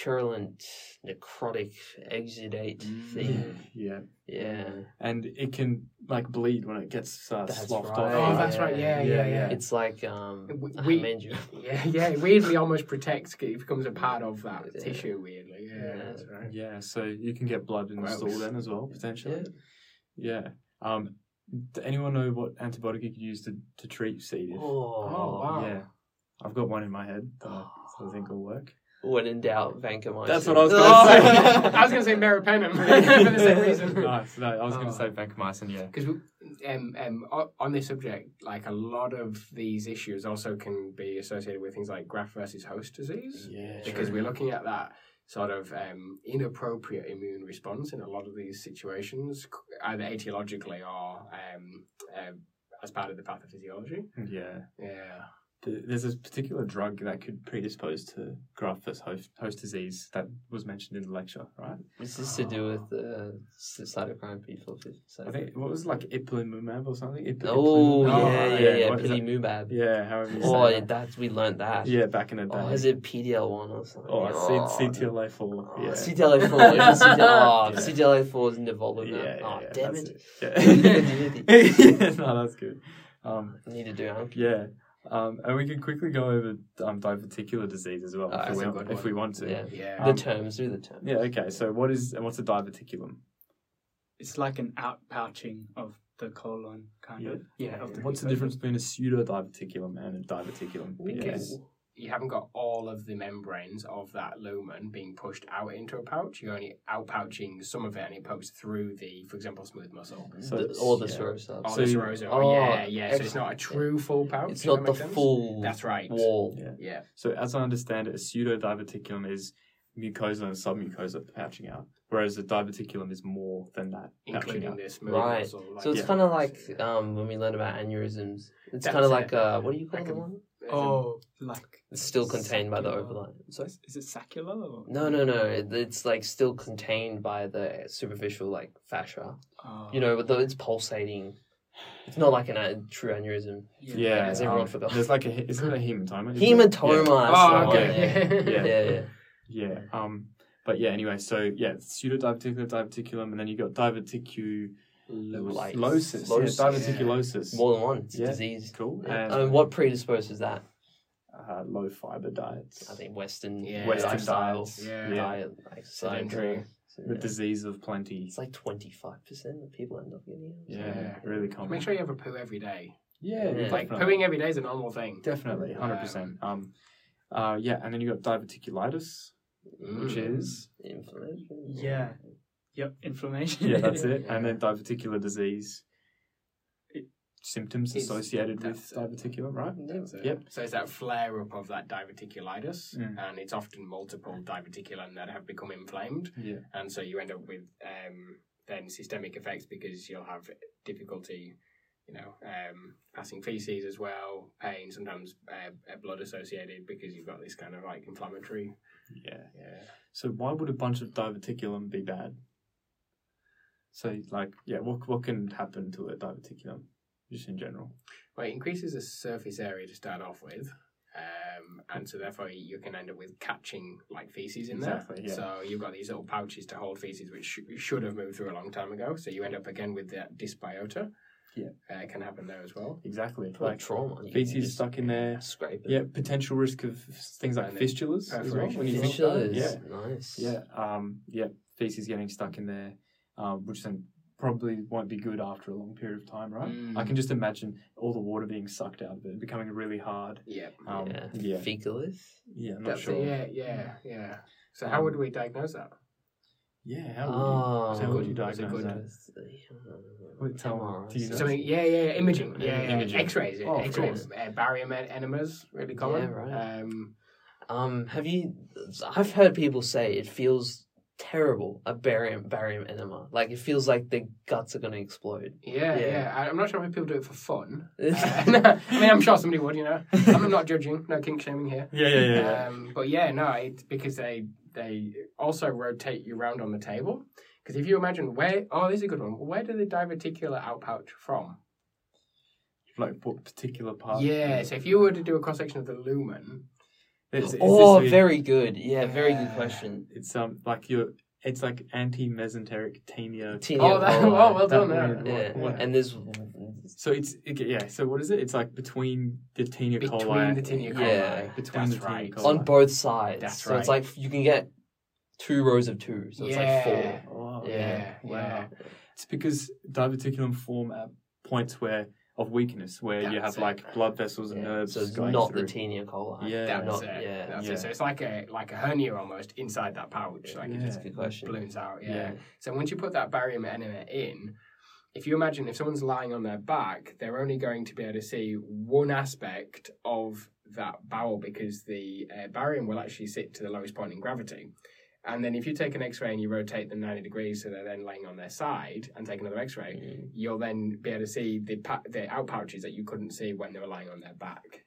C: purulent, necrotic exudate
B: Mm.
C: thing.
A: Yeah,
C: Yeah.
A: and it can like bleed when it gets uh,
C: That's
A: sloughed
C: right.
B: Oh,
A: off.
B: that's right. Yeah, yeah,
A: Yeah,
B: yeah.
A: yeah.
C: It's like um,
B: We-
C: a
B: we- Yeah, yeah. It weirdly almost protects. It becomes a part of that
C: Yeah.
B: tissue. Weirdly, yeah,
C: Yeah.
B: that's right.
A: Yeah, so you can get blood in the
B: Gross.
A: stool then as well potentially.
C: Yeah.
A: Yeah. Um, does anyone know what antibiotic you could use to, to treat C. diff?
C: Oh,
B: wow.
A: Yeah, I've got one in my head that I, that I think will work.
C: When in doubt, vancomycin.
A: That's what I was
B: Oh,
A: gonna say.
B: I was going to say meropenem for the same reason.
A: nice. No, I was going
B: Oh.
A: to say vancomycin. Yeah.
B: Because um, um, on this subject, like a lot of these issues also can be associated with things like graft versus host disease.
A: Yeah.
B: because we're looking at that sort of um, inappropriate immune response in a lot of these situations, either etiologically or um, um, as part of the pathophysiology.
A: Yeah.
B: Yeah.
A: Th- There's a particular drug that could predispose to graft versus host, host disease that was mentioned in the lecture, right?
C: This is this to do with the cytochrome P450?
A: I think what was it, like ipilimumab or something. Ip-
C: Oh,
A: ipilim-
C: yeah, yeah, yeah.
A: what is that?
C: Pilimumab.
A: Yeah, however you say
C: Oh,
A: that.
C: that's we learned that.
A: Yeah, back in the day.
C: Oh, is it PDL1 or something?
A: Oh, C- CTLA4.
C: Oh,
A: yeah.
C: CTLA4. it was CTLA, oh,
A: Yeah.
C: CTLA4 is nivolumab.
A: Yeah, yeah,
C: oh,
A: yeah,
C: damn it.
A: it. Yeah. yeah, no, that's good. Um,
C: I need to do it.
A: yeah, um, and we can quickly go over um, diverticular disease as well
C: Oh,
A: if, we, want- if we want to.
C: Yeah.
B: Yeah.
C: The
A: Um,
C: terms, do the terms.
A: Yeah, Okay. So what is and what's a diverticulum?
D: It's like an outpouching of the colon, kind
A: Yeah.
D: of. Yeah. Of the
A: What's the difference between a pseudo diverticulum and a diverticulum?
B: Because you haven't got all of the membranes of that lumen being pushed out into a pouch. You're only outpouching some of it and it pokes through the, for example, smooth muscle.
A: So
C: The-
A: it's-
C: or the
A: yeah.
C: serosub.
B: Or
A: So
B: the
A: you-
B: serosa.
C: oh,
B: yeah, yeah. So it's not a true full pouch.
C: It's not the
B: sense.
C: full
B: That's right.
C: wall.
A: Yeah.
B: Yeah.
A: So as I understand it, a pseudo diverticulum is mucosa and submucosa pouching out, whereas a diverticulum is more than that pouching
B: Including
A: out.
B: the smooth
C: Right.
B: muscle. Like,
C: So it's
A: Yeah.
C: kind of like um, when we learned about aneurysms. It's kind of like uh, what do you call
B: Like
C: the one?
D: Oh, like.
C: It's still contained by the
D: saccular-
C: overline. Sorry.
D: Is, is it saccular? Or?
C: No, no, no. It, it's like still contained by the superficial like fascia.
D: Oh.
C: You know, but the, it's pulsating. It's not like an, a true aneurysm.
A: Yeah,
C: Has everyone
A: um,
C: forgot?
A: There's like a isn't it a hematoma? Is?
C: Hematoma.
A: Yeah.
B: Oh, okay.
C: Yeah,
A: Yeah.
C: yeah. yeah.
A: Yeah. Um. But yeah. Anyway. So yeah, pseudo diverticular diverticulum, and then you got diverticulosis.
C: Like-
A: Losis.
C: Losis.
A: Yeah, diverticulosis.
C: More than one. It's a
A: Yeah.
C: disease.
A: Cool.
C: Yeah.
A: And
C: I mean, what predisposes that?
A: Uh, low fiber diets.
C: I think Western
B: Yeah.
A: Western
C: lifestyle,
A: diets.
B: Yeah.
A: Yeah.
C: diet, like
B: Sedentary.
A: The disease of plenty.
C: It's like twenty five percent of people end up getting it.
A: Yeah.
B: Yeah.
A: Really common.
B: Make sure you have a poo every day.
A: Yeah.
C: Yeah.
B: Like
A: definitely.
B: pooing every day is a normal thing.
A: Definitely, hundred percent. Um, uh, yeah, and then you got diverticulitis, which
B: Mm.
A: is
C: Inflammation.
D: Yeah. Yep. Inflammation.
A: yeah, that's it,
B: Yeah.
A: and then diverticular disease.
D: It-
A: symptoms
B: It's-
A: associated with
B: that's it.
A: diverticulum, right?
B: That's it.
A: Yep.
B: So it's that flare up of that diverticulitis,
A: Mm.
B: and it's often multiple diverticulum that have become inflamed,
A: Yeah,
B: and so you end up with um, then systemic effects because you'll have difficulty, you know, um, passing feces as well, pain, sometimes uh, uh, blood associated because you've got this kind of like inflammatory.
A: yeah.
B: Yeah.
A: So why would a bunch of diverticulum be bad? So, like, yeah, what what can happen to a diverticulum, just in general?
B: Well, it increases the surface area to start off with. Um, and so therefore you can end up with catching like feces in
A: Exactly,
B: there.
A: yeah.
B: So you've got these little pouches to hold feces, which sh- should have moved through a long time ago. So you end up again with that dysbiota.
A: Yeah.
B: uh, can happen there as well.
A: Exactly,
C: Like
A: like
C: trauma.
A: Feces stuck in there.
C: Scrape it.
A: Yeah, potential risk of things like
B: And
A: fistulas as well. When you think about it.
C: is
A: yeah,
C: nice.
A: Yeah, um, yeah, feces getting stuck in there, um, which then probably won't be good after a long period of time, right?
B: Mm.
A: I can just imagine all the water being sucked out of it, becoming really hard.
B: Yeah.
A: Um,
C: yeah.
A: yeah,
C: Fecalis.
A: yeah, I'm not
B: That's
A: sure.
B: it. Yeah, yeah, yeah. So
A: Um,
B: how would we diagnose that?
A: Yeah, how would
C: Oh,
A: you, how would you diagnose
B: good?
A: that? Wait, tell me, do you know?
B: So yeah, yeah, yeah, imaging. Yeah, yeah,
A: Imaging.
B: X-rays.
A: Oh,
B: X-rays. Uh, barium en- enemas really common.
C: Yeah, right.
B: Um,
C: Um, have you? I've heard people say it feels terrible. A barium barium enema, like it feels like the guts are gonna explode.
B: Yeah,
C: Yeah.
B: yeah. I- I'm not sure if people do it for fun. I mean, I'm sure somebody would, you know. I'm not judging, no kink shaming here.
A: Yeah, yeah, yeah. yeah.
B: Um, but yeah, no, it's because they they also rotate you around on the table. Because if you imagine where, oh, this is a good one. Where do the diverticular outpouch from?
A: like what particular part?
B: Yeah, so if you were to do a cross section of the lumen,
A: Is, is
C: oh,
A: this
C: very good. Yeah, very good question.
A: It's um like your it's like anti-mesenteric taenia.
C: Taenia
B: Oh, that,
C: coli.
B: well, well
A: That
B: done there.
A: weird-
C: Yeah,
A: What-
C: and there's
A: So it's it, yeah. So what is it? It's like between the taenia
B: Between
A: coli.
B: Between the taenia coli.
C: Yeah,
A: between
B: That's
A: the taenia
B: right.
A: coli.
C: on both sides.
B: That's
C: so it's like you can get two rows of two. So it's like four.
A: Oh,
C: Yeah.
B: Yeah,
A: Wow.
B: yeah.
A: It's because diverticulum form at points where of weakness, where you
B: That's
A: have like blood vessels and
C: Yeah,
A: nerves
C: so it's
A: going
C: not
A: through.
C: the taenia coli.
A: Yeah.
B: That's
C: not,
B: it.
C: yeah.
B: That's
A: Yeah.
B: it. So it's like a like a hernia almost inside that pouch. Like it just
C: That's a good question.
B: balloons out. Yeah.
A: Yeah.
B: So once you put that barium enema in, if you imagine if someone's lying on their back, they're only going to be able to see one aspect of that bowel because the uh, barium will actually sit to the lowest point in gravity. And then if you take an X-ray and you rotate them 90 degrees, so they're then laying on their side, and take another X-ray,
C: Mm.
B: you'll then be able to see the pa- the out pouches that you couldn't see when they were lying on their back.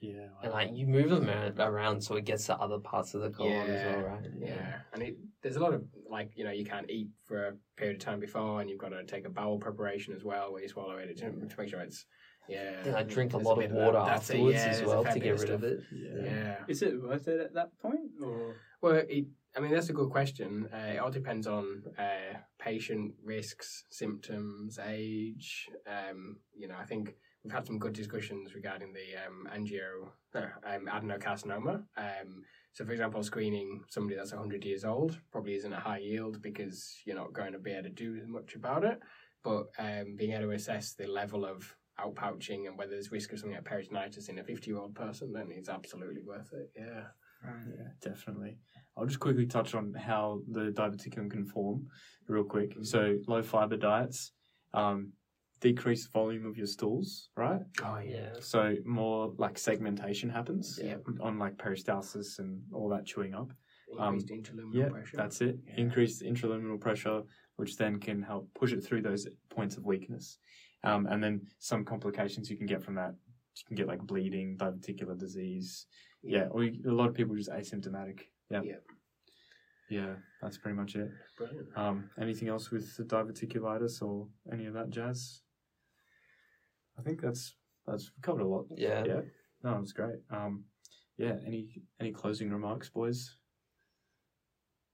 A: Yeah.
C: And like you move them around, around so it gets to other parts of the colon as well, right?
B: Yeah, and it, there's a lot of like you know you can't eat for a period of time before, and you've got to take a bowel preparation as well, where you swallow it to, to make sure it's yeah.
C: And I drink a lot
B: bit
C: of water
B: That's it,
C: afterwards
B: yeah,
C: as well to get rid of
B: stuff.
C: it.
A: Yeah.
B: Yeah.
D: Is it worth it at that point? Or
B: Well, it, I mean that's a good question. Uh, it all depends on uh, patient risks, symptoms, age. Um, you know, I think we've had some good discussions regarding the um, angio uh, um, adenocarcinoma. Um, so, for example, screening somebody that's 100 years old probably isn't a high yield because you're not going to be able to do much about it. But um, being able to assess the level of outpouching and whether there's risk of something like peritonitis in a 50 year old person, then it's absolutely worth it. Yeah.
A: Yeah, definitely. I'll just quickly touch on how the diverticulum can form, real quick.
B: Mm-hmm.
A: So low fiber diets um, decrease volume of your stools, right?
B: Oh,
C: Yeah.
A: So more like segmentation happens
B: Yeah.
A: on like peristalsis and all that chewing up. Um,
B: Increased interluminal
A: Yeah,
B: pressure.
A: that's it.
B: Yeah.
A: Increased intraluminal pressure, which then can help push it through those points of weakness. Um, and then some complications you can get from that. You can get like bleeding, diverticular disease. Yeah, or you, a lot of people just asymptomatic. Yeah.
B: Yeah.
A: Yeah, that's pretty much it.
B: Brilliant.
A: Um, anything else with the diverticulitis or any of that jazz? I think that's that's covered a lot.
C: Yeah.
A: Yeah. No, it was great. Um, yeah. Any any closing remarks, boys?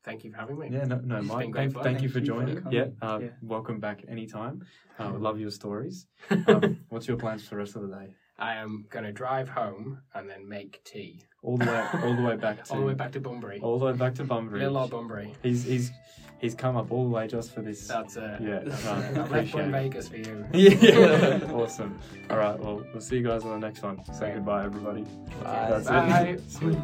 B: Thank you for having me.
A: Yeah, no, no, Mike.
B: been
A: Thank, thank you
D: Thank
A: for
D: you for
A: joining. yeah, uh,
D: Yeah.
A: welcome back anytime. Uh, love your stories. Um, what's your plans for the rest of the day?
B: I am going to drive home and then make tea.
A: All the way, all the way back to,
B: All the way back to Bunbury.
A: all the way back to Bunbury.
B: Little old Bunbury.
A: He's he's he's come up all the way just for this.
B: That's it.
A: Yeah, no,
B: it. I left
A: appreciate
B: one. Vegas for you.
A: yeah, awesome. All right, well, we'll see you guys on the next one. Say
B: Great.
A: goodbye, everybody.
C: Bye.
A: That's
B: Bye.
A: it. Sweet.